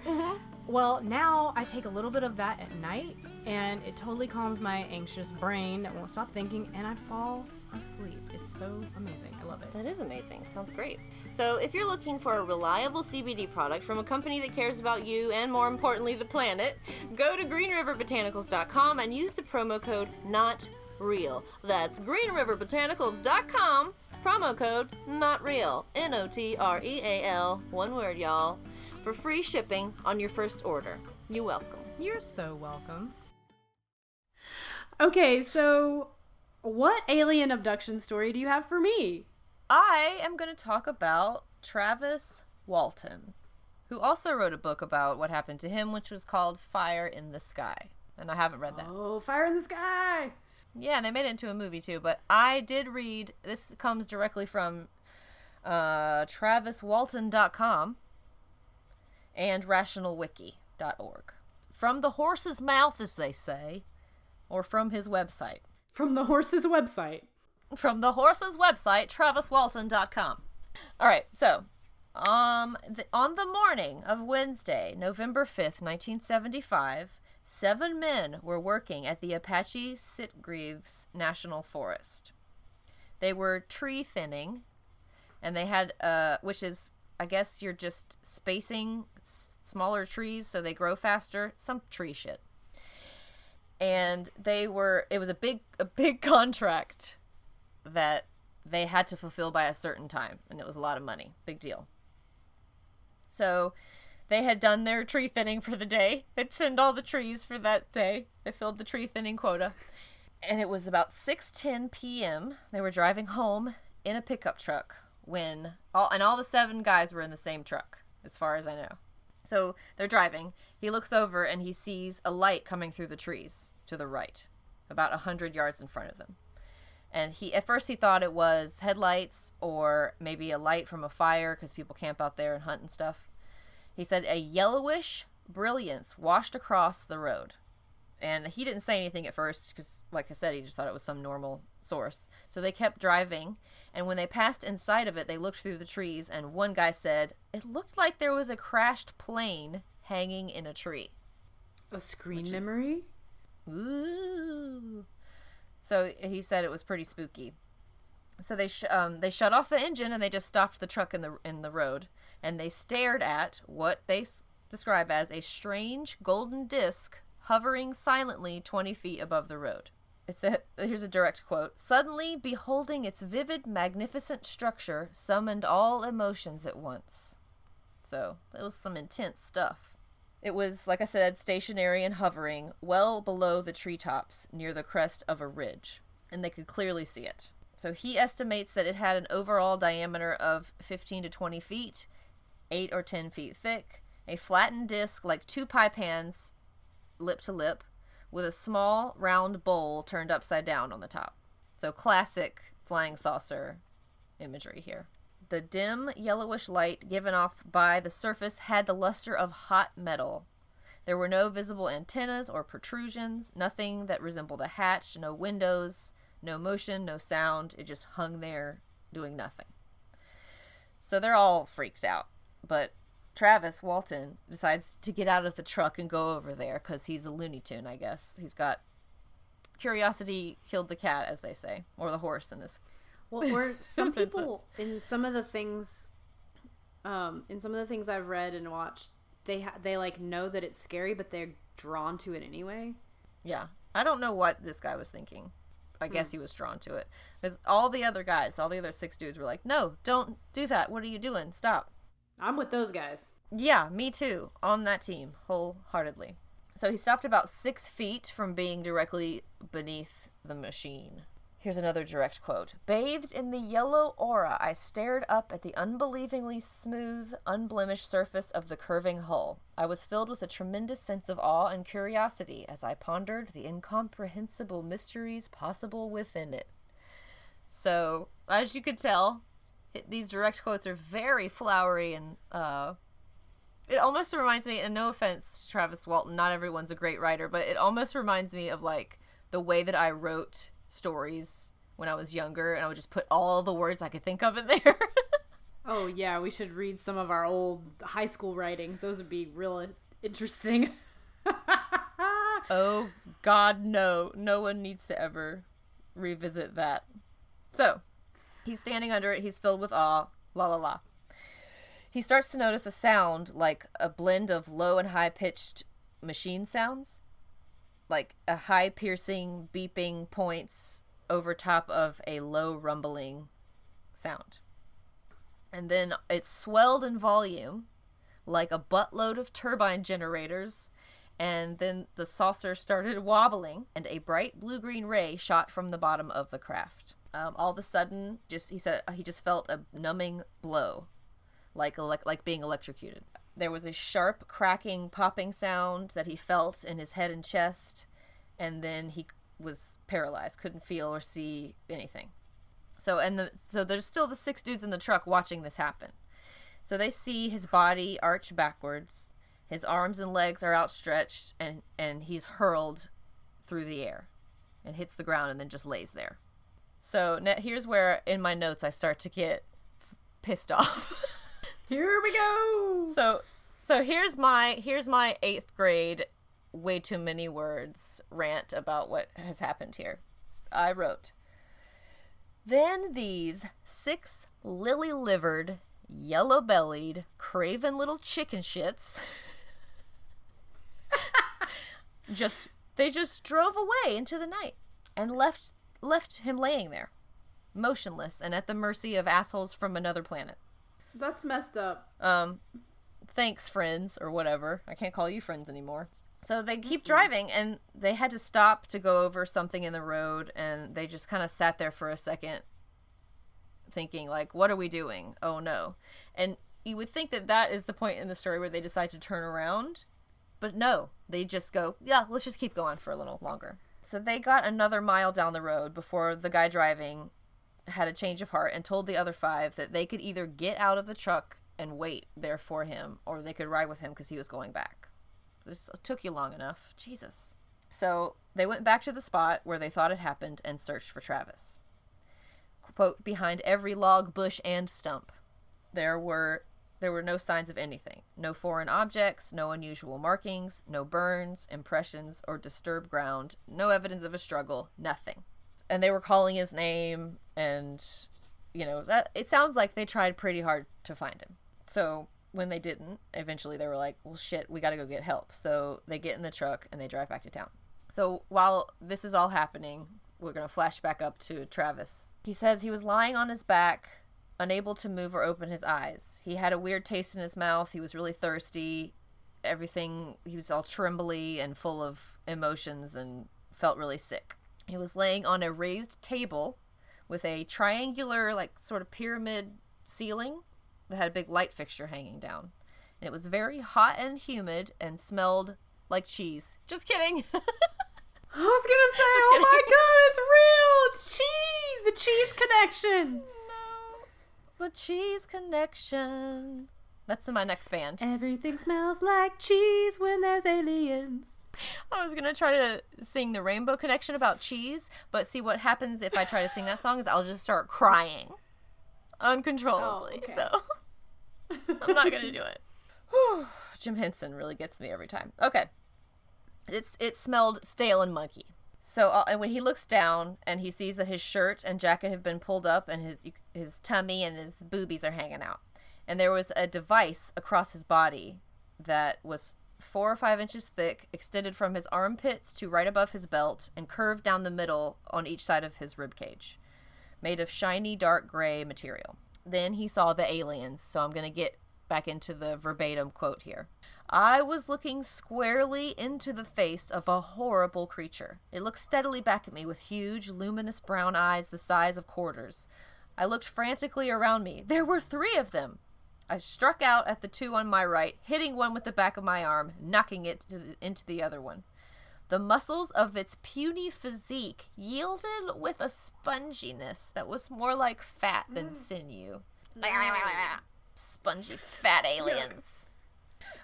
Well, now I take a little bit of that at night, and it totally calms my anxious brain that won't stop thinking, and I fall asleep. It's so amazing. I love it. That is amazing. Sounds great. So, if you're looking for a reliable CBD product from a company that cares about you and, more importantly, the planet, go to greenriverbotanicals.com and use the promo code NOT real. That's greenriverbotanicals.com, promo code NOTREAL. N O T R E A L, one word, y'all, for free shipping on your first order. You're welcome. You're so welcome. Okay, so what alien abduction story do you have for me? I am going to talk about Travis Walton, who also wrote a book about what happened to him, which was called Fire in the Sky. And I haven't read that. Oh, fire in the sky! Yeah, and they made it into a movie too. But I did read. This comes directly from uh, TravisWalton.com and RationalWiki.org. From the horse's mouth, as they say, or from his website. From the horse's website. From the horse's website, TravisWalton.com. All right, so um, the, on the morning of Wednesday, November 5th, 1975, seven men were working at the Apache Sitgreaves National Forest. They were tree thinning, and they had, uh, which is, I guess you're just spacing smaller trees so they grow faster. Some tree shit. And they were, it was a big, (laughs) a big contract that they had to fulfill by a certain time, and it was a lot of money. Big deal. So they had done their tree thinning for the day. They'd thinned all the trees for that day. They filled the tree thinning quota. And it was about 6:10 p.m. They were driving home in a pickup truck when all and all the seven guys were in the same truck, as far as I know. So they're driving. He looks over and he sees a light coming through the trees to the right, about a hundred yards in front of them. And he at first he thought it was headlights or maybe a light from a fire because people camp out there and hunt and stuff. He said a yellowish brilliance washed across the road. And he didn't say anything at first because, like I said, he just thought it was some normal source. So they kept driving, and when they passed inside of it, they looked through the trees, and one guy said, It looked like there was a crashed plane hanging in a tree. A screen is- memory? Ooh. So he said it was pretty spooky. So they sh- um, they shut off the engine and they just stopped the truck in the in the road and they stared at what they s- describe as a strange golden disc hovering silently 20 feet above the road. It said, here's a direct quote. Suddenly, beholding its vivid, magnificent structure, summoned all emotions at once. So, it was some intense stuff. It was, like I said, stationary and hovering well below the treetops near the crest of a ridge, and they could clearly see it. So he estimates that it had an overall diameter of 15 to 20 feet, 8 or 10 feet thick, a flattened disc like two pie pans, lip to lip, with a small round bowl turned upside down on the top. So classic flying saucer imagery here. The dim yellowish light given off by the surface had the luster of hot metal. There were no visible antennas or protrusions, nothing that resembled a hatch, no windows, no motion, no sound. It just hung there doing nothing. So they're all freaked out. But Travis Walton decides to get out of the truck and go over there because he's a Looney Tune, I guess. He's got curiosity killed the cat, as they say, or the horse in this Well, or (laughs) some people in some of the things, um, in some of the things I've read and watched, they ha- they like know that it's scary, but they're drawn to it anyway. Yeah. I don't know what this guy was thinking. I guess he was drawn to it. Because all the other guys, all the other six dudes were like, no, don't do that. What are you doing? Stop. I'm with those guys. Yeah, me too. On that team, wholeheartedly. So he stopped about six feet from being directly beneath the machine. Here's another direct quote Bathed in the yellow aura, I stared up at the unbelievingly smooth, unblemished surface of the curving hull. I was filled with a tremendous sense of awe and curiosity as I pondered the incomprehensible mysteries possible within it. So, as you could tell, it- these direct quotes are very flowery and uh, it almost reminds me, and no offense, to Travis Walton, not everyone's a great writer, but it almost reminds me of like the way that I wrote stories when I was younger, and I would just put all the words I could think of in (laughs) there. Oh yeah, we should read some of our old high school writings. Those would be real interesting. (laughs) oh, God, no. No one needs to ever revisit that. So, he's standing under it, he's filled with awe, la la la. He starts to notice a sound like a blend of low and high pitched machine sounds, like a high piercing beeping points over top of a low rumbling sound. And then it swelled in volume like a buttload of turbine generators. And then the saucer started wobbling and a bright blue green ray shot from the bottom of the craft um, all of a sudden just he said he just felt a numbing blow like elec- like being electrocuted. There was a sharp cracking popping sound that he felt in his head and chest and then he was paralyzed couldn't feel or see anything. So and the, so there's still the six dudes in the truck watching this happen. So they see his body arch backwards his arms and legs are outstretched and and he's hurled through the air and hits the ground and then just lays there so now here's where in my notes i start to get pissed off (laughs) Here we go. so so here's my here's my eighth grade way too many words rant about what has happened here i wrote then these six lily livered yellow bellied craven little chicken shits (laughs) just they just drove away into the night and left left him laying there motionless and at the mercy of assholes from another planet. That's messed up. um thanks friends or whatever. I can't call you friends anymore. So they keep driving and they had to stop to go over something in the road and they just kind of sat there for a second thinking like what are we doing? Oh no. And you would think that that is the point in the story where they decide to turn around but no they just go yeah let's just keep going for a little longer so they got another mile down the road before the guy driving had a change of heart and told the other five that they could either get out of the truck and wait there for him or they could ride with him because he was going back. This took you long enough. Jesus. So they went back to the spot where they thought it happened and searched for Travis. Quote, behind every log, bush, and stump, there were there were no signs of anything. No foreign objects, no unusual markings, no burns, impressions, or disturbed ground, no evidence of a struggle, nothing. And they were calling his name and you know, that it sounds like they tried pretty hard to find him. So when they didn't, eventually they were like, "Well, shit, we got to go get help." So they get in the truck and they drive back to town. So while this is all happening, we're gonna flash back up to Travis. He says he was lying on his back, unable to move or open his eyes. He had a weird taste in his mouth. He was really thirsty. Everything he was all trembly and full of emotions and felt really sick. He was laying on a raised table with a triangular, like sort of pyramid ceiling that had a big light fixture hanging down. And it was very hot and humid and smelled like cheese. Just kidding. (laughs) I was gonna say, oh my god, it's real! It's cheese! The cheese connection! (laughs) The cheese connection. That's my next band. Everything smells like cheese when there's aliens. I was gonna try to sing the Rainbow Connection about cheese, but see what happens if I try to sing that song is I'll just start crying uncontrollably. Oh, okay. So I'm not gonna do it. (laughs) Whew. Jim Henson really gets me every time. Okay, it's it smelled stale and munky. So uh, and when he looks down and he sees that his shirt and jacket have been pulled up and his his tummy and his boobies are hanging out, and there was a device across his body that was four or five inches thick, extended from his armpits to right above his belt, and curved down the middle on each side of his rib cage, made of shiny dark gray material. Then he saw the aliens, so I'm going to get back into the verbatim quote here. I was looking squarely into the face of a horrible creature. It looked steadily back at me with huge, luminous brown eyes the size of quarters. I looked frantically around me. There were three of them. I struck out at the two on my right, hitting one with the back of my arm, knocking it the, into the other one. The muscles of its puny physique yielded with a sponginess that was more like fat than mm. sinew. Spongy fat aliens.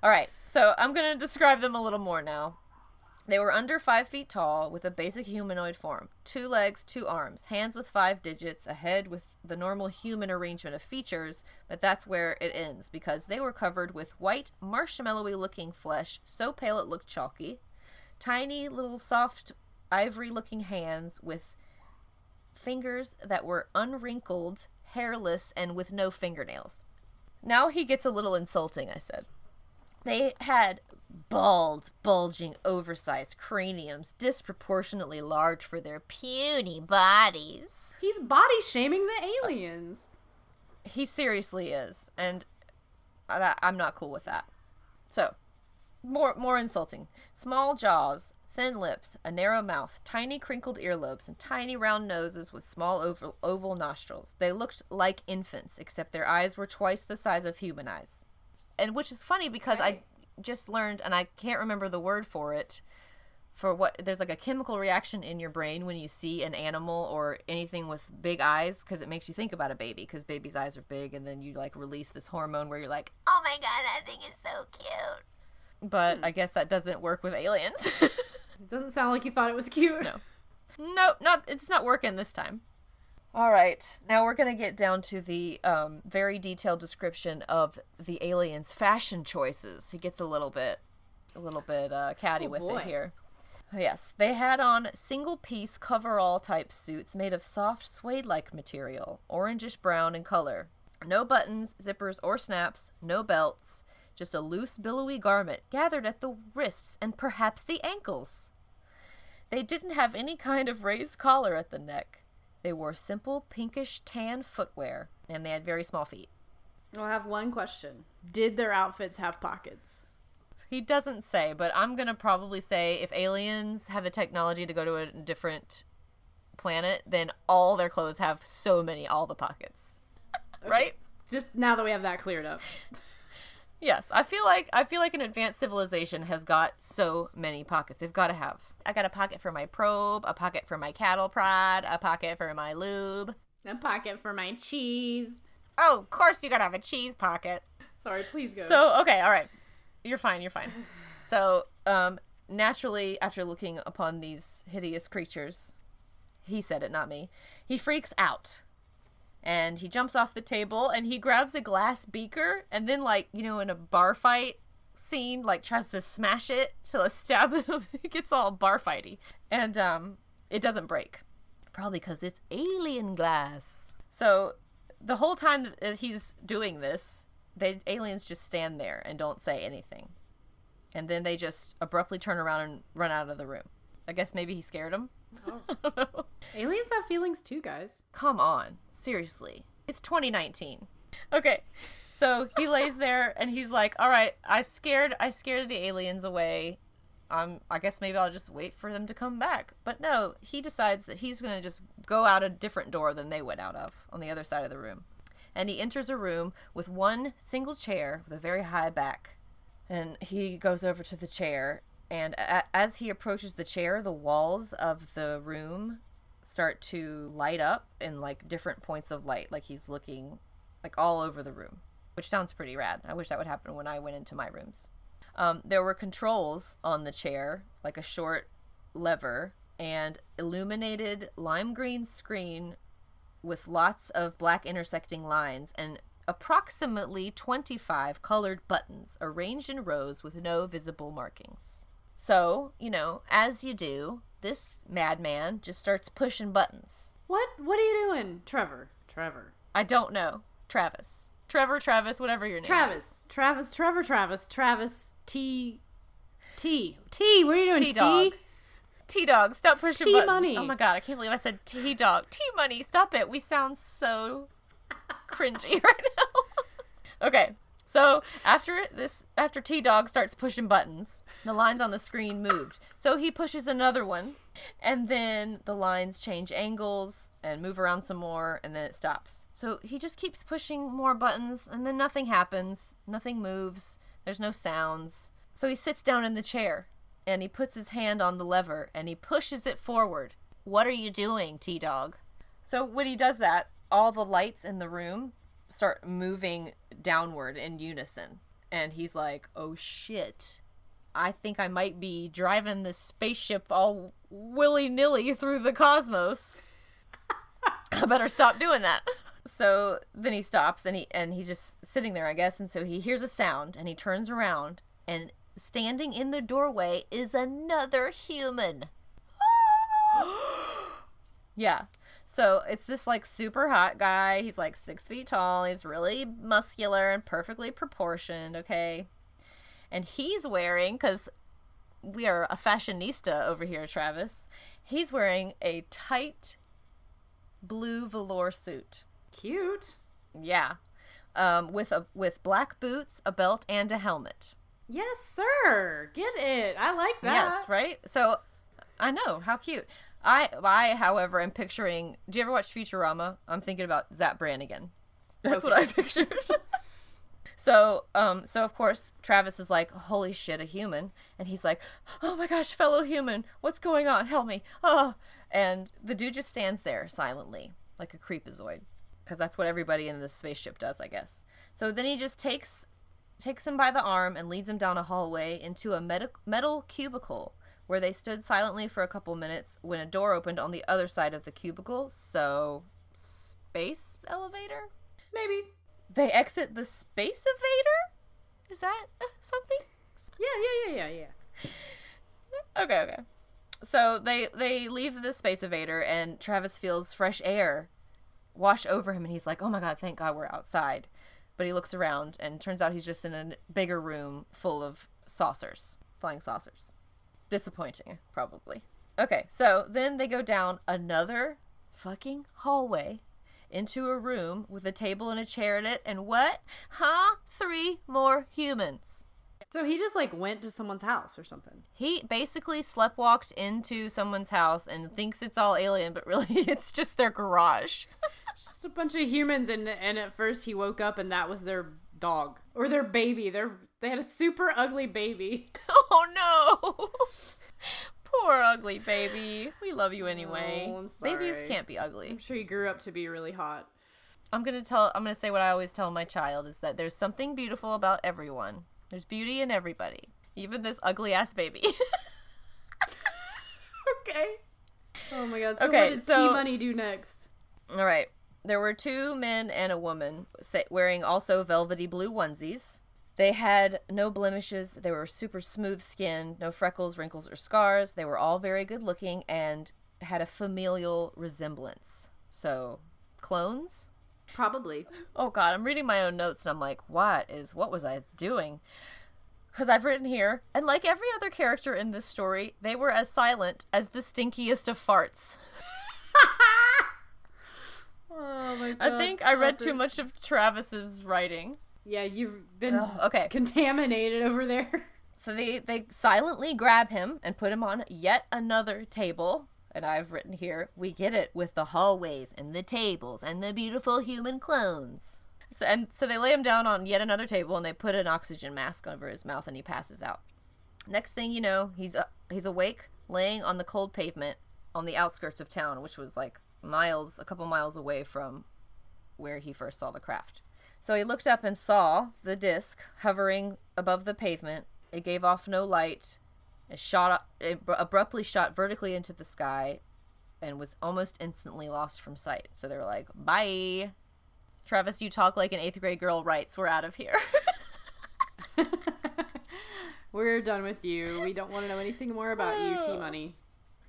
All right, so I'm going to describe them a little more now. They were under five feet tall with a basic humanoid form two legs, two arms, hands with five digits, a head with the normal human arrangement of features, but that's where it ends because they were covered with white, marshmallowy looking flesh, so pale it looked chalky, tiny little soft ivory looking hands with fingers that were unwrinkled, hairless, and with no fingernails. Now he gets a little insulting, I said. They had bald, bulging, oversized craniums, disproportionately large for their puny bodies. He's body shaming the aliens. He seriously is, and I, I'm not cool with that. So, more more insulting. Small jaws, thin lips, a narrow mouth, tiny crinkled earlobes, and tiny round noses with small oval, oval nostrils. They looked like infants, except their eyes were twice the size of human eyes. And which is funny because I just learned, and I can't remember the word for it. For what there's like a chemical reaction in your brain when you see an animal or anything with big eyes because it makes you think about a baby because baby's eyes are big and then you like release this hormone where you're like, oh my god, that thing is so cute. But hmm. I guess that doesn't work with aliens. It (laughs) doesn't sound like you thought it was cute. No. nope, not it's not working this time. All right, now we're gonna get down to the um, very detailed description of the aliens' fashion choices. He gets a little bit, a little bit uh, catty Oh, with boy. it here. Yes, they had on single-piece coverall type suits made of soft suede-like material, orangish brown in color. No buttons, zippers, or snaps. No belts. Just a loose, billowy garment gathered at the wrists and perhaps the ankles. They didn't have any kind of raised collar at the neck. They wore simple pinkish tan footwear, and they had very small feet. I'll have one question. Did their outfits have pockets? He doesn't say, but I'm gonna probably say if aliens have the technology to go to a different planet, then all their clothes have so many, all the pockets. (laughs) Right? Just now that we have that cleared up. Yes, I feel like I feel like an advanced civilization has got so many pockets. They've got to have. I got a pocket for my probe, a pocket for my cattle prod, a pocket for my lube. A pocket for my cheese. Oh, of course you gotta have a cheese pocket. Sorry, please go. So okay, all right, you're fine. You're fine. So um, naturally, after looking upon these hideous creatures, he said it, not me, he freaks out. And he jumps off the table and he grabs a glass beaker and then, like, you know, in a bar fight scene, like, tries to smash it to stab him. (laughs) it gets all bar fighty. And um, it doesn't break. Probably because it's alien glass. So the whole time that he's doing this, the aliens just stand there and don't say anything. And then they just abruptly turn around and run out of the room. I guess maybe he scared them. Oh. (laughs) Aliens have feelings too, guys. Come on. Seriously. It's 2019. Okay. So he lays there and he's like, "All right, I scared I scared the aliens away. Um I guess maybe I'll just wait for them to come back." But no, he decides that he's going to just go out a different door than they went out of on the other side of the room. And he enters a room with one single chair with a very high back. And he goes over to the chair and a- as he approaches the chair, the walls of the room start to light up in like different points of light, like he's looking like all over the room, which sounds pretty rad. I wish that would happen when I went into my rooms. Um, there were controls on the chair, like a short lever, and illuminated lime green screen with lots of black intersecting lines and approximately 25 colored buttons arranged in rows with no visible markings. So, you know, as you do, this madman just starts pushing buttons. What? What are you doing, Trevor? Trevor. I don't know. Travis. Trevor, Travis, whatever your name is. Travis. Travis. Trevor. Travis. Travis. T. T. T. What are you doing? T dog. T dog, stop pushing T buttons. money. Oh my god, I can't believe I said T dog. T money, stop it. We sound so cringy (laughs) right now. okay. So after this, after T Dog starts pushing buttons, the lines on the screen moved. So he pushes another one, and then the lines change angles and move around some more, and then it stops. So he just keeps pushing more buttons, and then nothing happens. Nothing moves. There's no sounds. So he sits down in the chair, and he puts his hand on the lever, and he pushes it forward. What are you doing, T Dog? So when he does that, all the lights in the room start moving downward in unison. And he's like, oh shit. I think I might be driving this spaceship all willy nilly through the cosmos. (laughs) I better stop doing that. (laughs) So then he stops and he and he's just sitting there, I guess, and so he hears a sound and he turns around and standing in the doorway is another human. (gasps) yeah. So it's this like super hot guy. He's like six feet tall. He's really muscular and perfectly proportioned. Okay. And he's wearing, because we are a fashionista over here, Travis, he's wearing a tight blue velour suit. Cute. Yeah. Um, with a with black boots, a belt, and a helmet. Yes, sir. Get it. I like that. Yes, right? So I know, how cute. I I, however, am picturing do you ever watch Futurama? I'm thinking about Zap Brannigan. That's what I (laughs) pictured. so, um, so of course Travis is like, Holy shit, a human and he's like, Oh my gosh, fellow human, what's going on? Help me. Oh and the dude just stands there silently, like a creepazoid. Because that's what everybody in this spaceship does, I guess. So then he just takes takes him by the arm and leads him down a hallway into a metal, metal cubicle where they stood silently for a couple minutes when a door opened on the other side of the cubicle. So, space elevator? Maybe. They exit the space evader? Is that uh, something? Yeah, yeah, yeah, yeah, yeah. (laughs) Okay, okay. So they they leave the space evader and Travis feels fresh air wash over him and he's like, "Oh my god, thank God we're outside." But he looks around and turns out he's just in a bigger room full of saucers, flying saucers. Disappointing, probably. Okay, so then they go down another fucking hallway into a room with a table and a chair in it and what? Huh? Three more humans. So he just like went to someone's house or something. He basically sleptwalked into someone's house and thinks it's all alien, but really (laughs) it's just their garage. Just a bunch of humans, and and at first he woke up and that was their dog or their baby. Their they had a super ugly baby. (laughs) oh no! (laughs) Poor ugly baby. We love you anyway. Oh, Babies can't be ugly. I'm sure he grew up to be really hot. I'm gonna tell. I'm gonna say what I always tell my child is that there's something beautiful about everyone. There's beauty in everybody, even this ugly ass baby. (laughs) okay. Oh my god. So Okay, what did so- T Money do next? All right. There were two men and a woman wearing also velvety blue onesies. They had no blemishes. They were super smooth skinned, no freckles, wrinkles, or scars. They were all very good looking and had a familial resemblance. So, clones? Probably. Oh god, I'm reading my own notes and I'm like, what is what was I doing? Because I've written here, and like every other character in this story, they were as silent as the stinkiest of farts. Oh my god. I think I read too much of Travis's writing. Yeah, you've been Ugh, okay. contaminated over there. So they they silently grab him and put him on yet another table. And I've written here, we get it with the hallways and the tables and the beautiful human clones. So and so they lay him down on yet another table and they put an oxygen mask over his mouth and he passes out. Next thing you know, he's uh, he's awake, laying on the cold pavement on the outskirts of town, which was like miles, a couple miles away from where he first saw the craft. So he looked up and saw the disc hovering above the pavement. It gave off no light. It shot up, eh, it abruptly shot vertically into the sky and was almost instantly lost from sight. So they were like, "Bye." Travis, you talk like an 8th grade girl writes. We're out of here. (laughs) We're done with you. We don't want to know anything more about you, (sighs) T Money.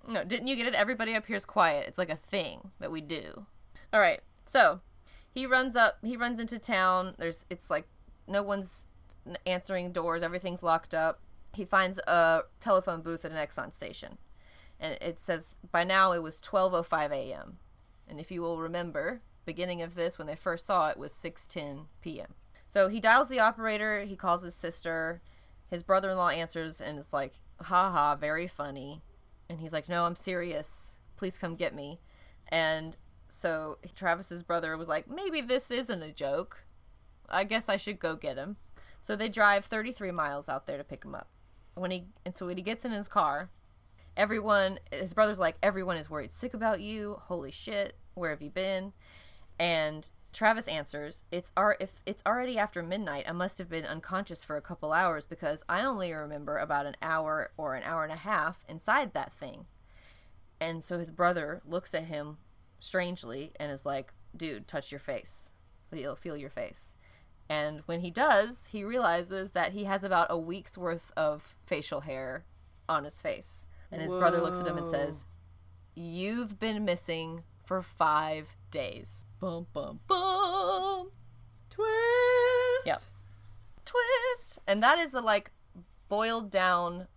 No, didn't you get it? Everybody up here's quiet. It's like a thing that we do. All right. So, he runs up, he runs into town. There's it's like no one's answering doors, everything's locked up. He finds a telephone booth at an Exxon station. And it says by now it was 12:05 a.m. And if you will remember, beginning of this when they first saw it was 6:10 p.m. So he dials the operator, he calls his sister. His brother-in-law answers and is like, "Ha ha, very funny." And he's like, No, I'm serious. Please come get me. And so Travis's brother was like, Maybe this isn't a joke. I guess I should go get him. So they drive 33 miles out there to pick him up. When he and so when he gets in his car, everyone his brother's like, Everyone is worried sick about you. Holy shit, where have you been? And Travis answers, "It's ar- if it's already after midnight. I must have been unconscious for a couple hours because I only remember about an hour or an hour and a half inside that thing." And so his brother looks at him strangely and is like, "Dude, touch your face. Feel feel your face." And when he does, he realizes that he has about a week's worth of facial hair on his face. And his brother looks at him and says, You've been missing for five days. Bum, bum, bum. Twist. Yep. Twist. And that is the like boiled down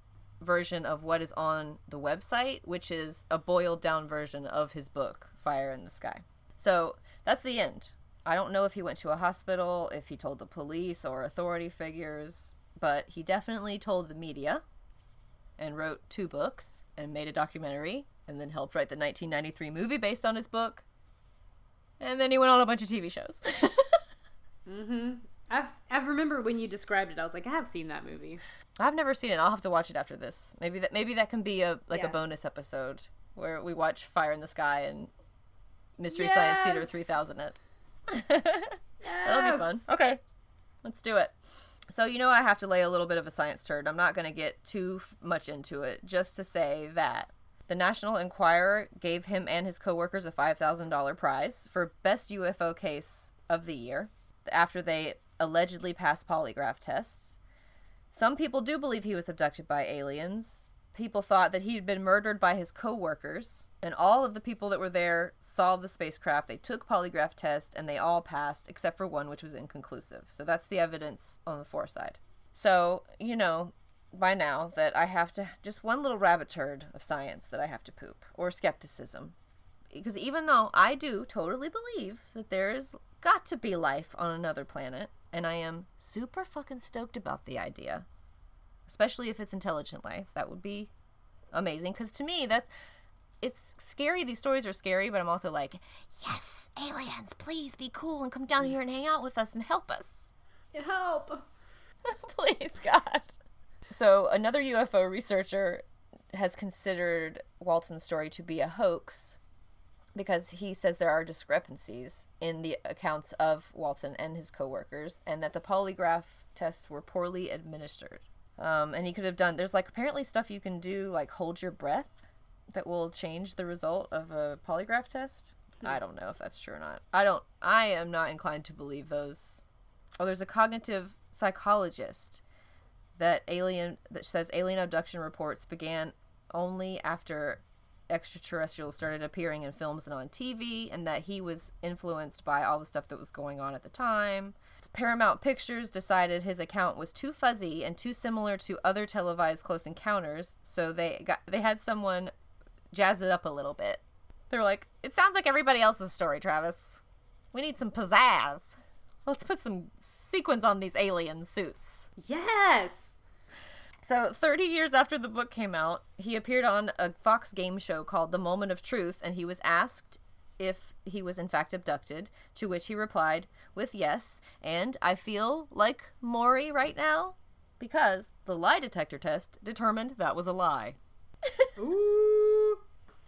version of what is on the website, which is a boiled down version of his book, Fire in the Sky. So that's the end. I don't know if he went to a hospital, if he told the police or authority figures, but he definitely told the media and wrote two books and made a documentary and then helped write the 1993 movie based on his book. And then he went on a bunch of TV shows. (laughs) Mm-hmm. I've I remember when you described it. I was like, I have seen that movie. I've never seen it. I'll have to watch it after this. Maybe that maybe that can be a like a bonus episode where we watch Fire in the Sky and Mystery Science Theater 3000 it. That'll be fun. Okay. Let's do it. So you know I have to lay a little bit of a science turd. I'm not going to get too f- much into it just to say that the National Enquirer gave him and his coworkers a $5,000 prize for best UFO case of the year after they allegedly passed polygraph tests. Some people do believe he was abducted by aliens. People thought that he'd been murdered by his coworkers, and all of the people that were there saw the spacecraft. They took polygraph tests and they all passed, except for one, which was inconclusive. So that's the evidence on the fore side. So, you know, by now that I have to just one little rabbit turd of science that I have to poop, or skepticism. Because even though I do totally believe that there is got to be life on another planet, and I am super fucking stoked about the idea, especially if it's intelligent life, that would be amazing. Because to me, that's it's scary. These stories are scary, but I'm also like, yes, aliens, please be cool and come down here and hang out with us and help us. Help. (laughs) Please, God. So, another UFO researcher has considered Walton's story to be a hoax because he says there are discrepancies in the accounts of Walton and his coworkers and that the polygraph tests were poorly administered. Um, and he could have done, there's like apparently stuff you can do, like hold your breath that will change the result of a polygraph test. I don't know if that's true or not. I don't. I am not inclined to believe those. Oh, there's a cognitive psychologist that alien that says alien abduction reports began only after extraterrestrials started appearing in films and on TV, and that he was influenced by all the stuff that was going on at the time. Paramount Pictures decided his account was too fuzzy and too similar to other televised close encounters, so they got they had someone jazz it up a little bit. They're like, "It sounds like everybody else's story, Travis. We need some pizzazz. Let's put some sequins on these alien suits." Yes. So, 30 years after the book came out, he appeared on a Fox game show called The Moment of Truth, and he was asked if he was in fact abducted, to which he replied with yes, and I feel like Maury right now because the lie detector test determined that was a lie. Ooh.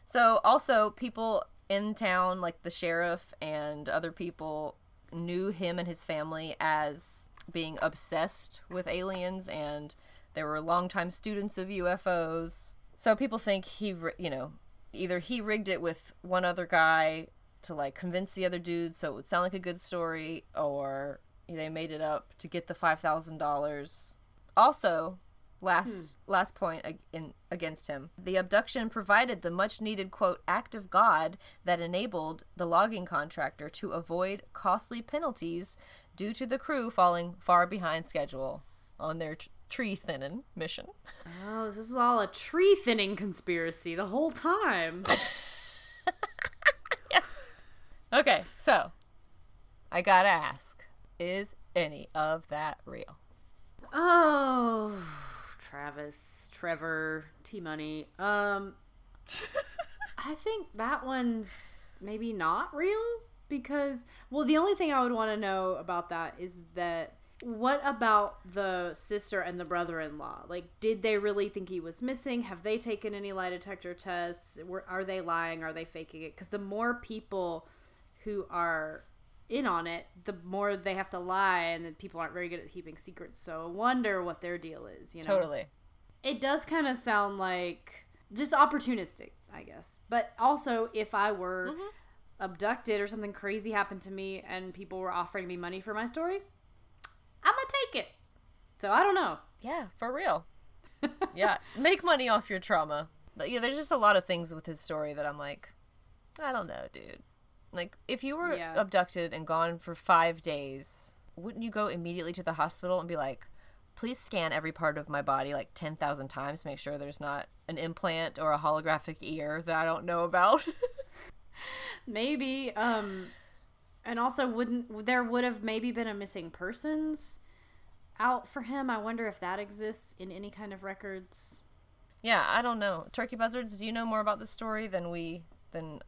So, also, people in town, like the sheriff and other people, knew him and his family as being obsessed with aliens and they were longtime students of UFOs. So people think he, you know, either he rigged it with one other guy to like convince the other dude so it would sound like a good story, or they made it up to get the five thousand dollars. Also, last hmm. last point in against him, the abduction provided the much needed quote act of God that enabled the logging contractor to avoid costly penalties due to the crew falling far behind schedule on their tree thinning mission. Oh, this is all a tree thinning conspiracy the whole time. (laughs) Okay, so I gotta ask: Is any of that real? Oh, Travis, Trevor, T Money. Um, (laughs) I think that one's maybe not real because, well, the only thing I would want to know about that is that what about the sister and the brother in law? Like, did they really think he was missing? Have they taken any lie detector tests? Were, are they lying? Are they faking it? Because the more people who are in on it, the more they have to lie, and then people aren't very good at keeping secrets. So wonder what their deal is. You know, Totally. it does kind of sound like just opportunistic, I guess. But also, if I were mm-hmm. abducted or something crazy happened to me and people were offering me money for my story, I'm gonna take it. So I don't know. Yeah, for real. (laughs) yeah, make money off your trauma. But yeah, there's just a lot of things with his story that I'm like, I don't know, dude. Like, if you were Yeah. abducted and gone for five days, wouldn't you go immediately to the hospital and be like, please scan every part of my body like 10,000 times, make sure there's not an implant or a holographic ear that I don't know about? (laughs) Maybe. Um, and also, wouldn't there would have maybe been a missing persons out for him? I wonder if that exists in any kind of records. yeah, I don't know. Turkey buzzards, do you know more about this story than we than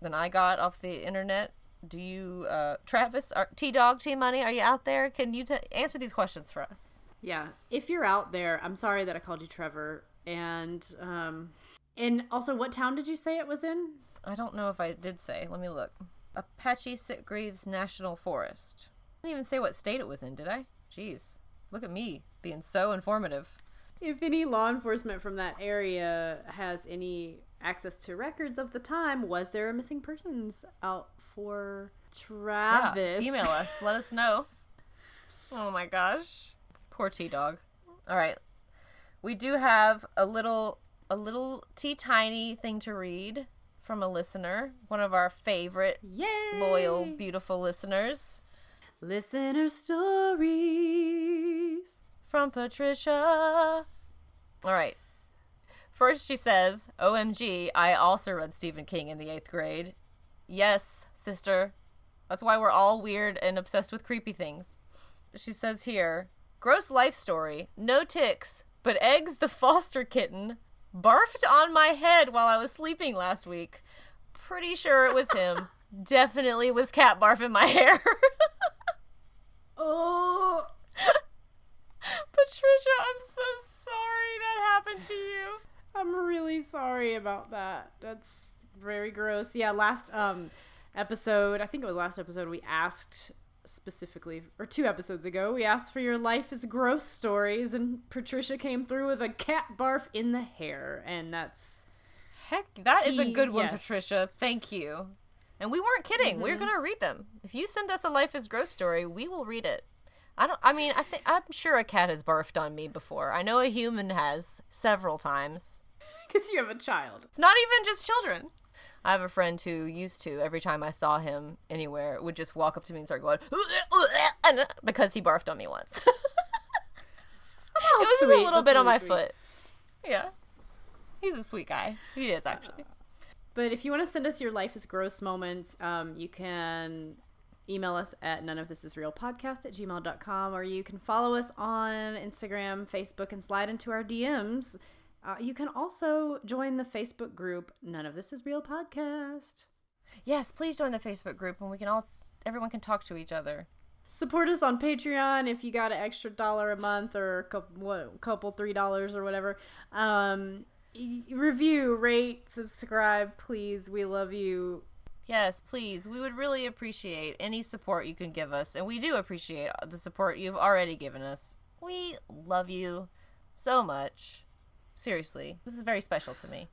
than I got off the internet? Do you, uh, Travis, T Dog, T Money, are you out there? Can you t- answer these questions for us? Yeah, if you're out there, I'm sorry that I called you Trevor. And um, and also, what town did you say it was in? I don't know if I did say. Let me look. Apache Sitgreaves National Forest. I didn't even say what state it was in, did I? Jeez. Look at me being so informative. If any law enforcement from that area has any access to records of the time, was there a missing persons out for Yeah, Travis? email us. (laughs) Let us know. Oh my gosh. Poor T Dog. All right. We do have a little a little T tiny thing to read from a listener, one of our favorite Yay! loyal beautiful listeners listener stories. from Patricia. All right. First, she says, OMG, I also read Stephen King in the eighth grade. Yes, sister. That's why we're all weird and obsessed with creepy things. She says here, gross life story. No ticks, but Eggs the foster kitten barfed on my head while I was sleeping last week. Pretty sure it was him. (laughs) Definitely was cat barf in my hair. (laughs) Oh, (laughs) Patricia, I'm so sorry that happened to you. I'm really sorry about that. That's very gross. Yeah, last um episode, I think it was last episode, we asked specifically, or two episodes ago, we asked for your life is gross stories, and Patricia came through with a cat barf in the hair, and that's Heck, that is a good one, yes. Patricia. Thank you. And we weren't kidding. We're mm-hmm. gonna read them. If you send us a life is gross story, we will read it. I don't. I mean, I think I'm sure a cat has barfed on me before. I know a human has several times. (laughs) Because you have a child. It's not even just children. I have a friend who used to every time I saw him anywhere would just walk up to me and start going (laughs) because he barfed on me once. (laughs) it was just a little That's bit on my sweet. foot. Yeah, he's a sweet guy. He is actually. But if you want to send us your life is gross moments, um, you can email us at none of this is real podcast at gmail.com or you can follow us on Instagram, Facebook, and slide into our DMs. Uh, you can also join the Facebook group None of This Is Real Podcast. Yes, please join the Facebook group and we can all everyone can talk to each other. Support us on Patreon if you got an extra dollar a month or a couple, what, couple three dollars or whatever. Um, review, rate, subscribe, please. We love you. Yes, please. We would really appreciate any support you can give us, and we do appreciate the support you've already given us. We love you so much. Seriously, this is very special to me.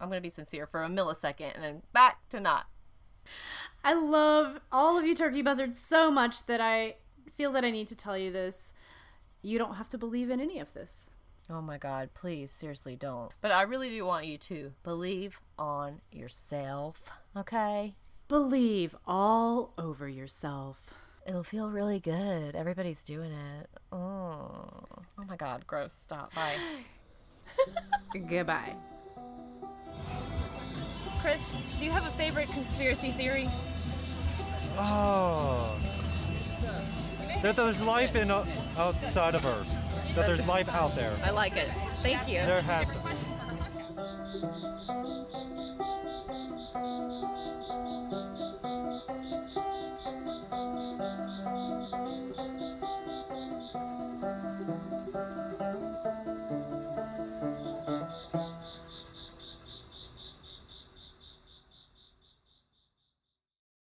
I'm going to be sincere for a millisecond and then back to not. I love all of you turkey buzzards so much that I feel that I need to tell you this. You don't have to believe in any of this. Oh my god, please, seriously don't. But I really do want you to believe on yourself, okay? Believe all over yourself. It'll feel really good. Everybody's doing it. Oh, oh my god, gross. Stop. Bye. (sighs) Goodbye. Chris, do you have a favorite conspiracy theory? Oh. That there's life in uh, outside of Earth. That there's life out there. I like it. Thank you. There has to be.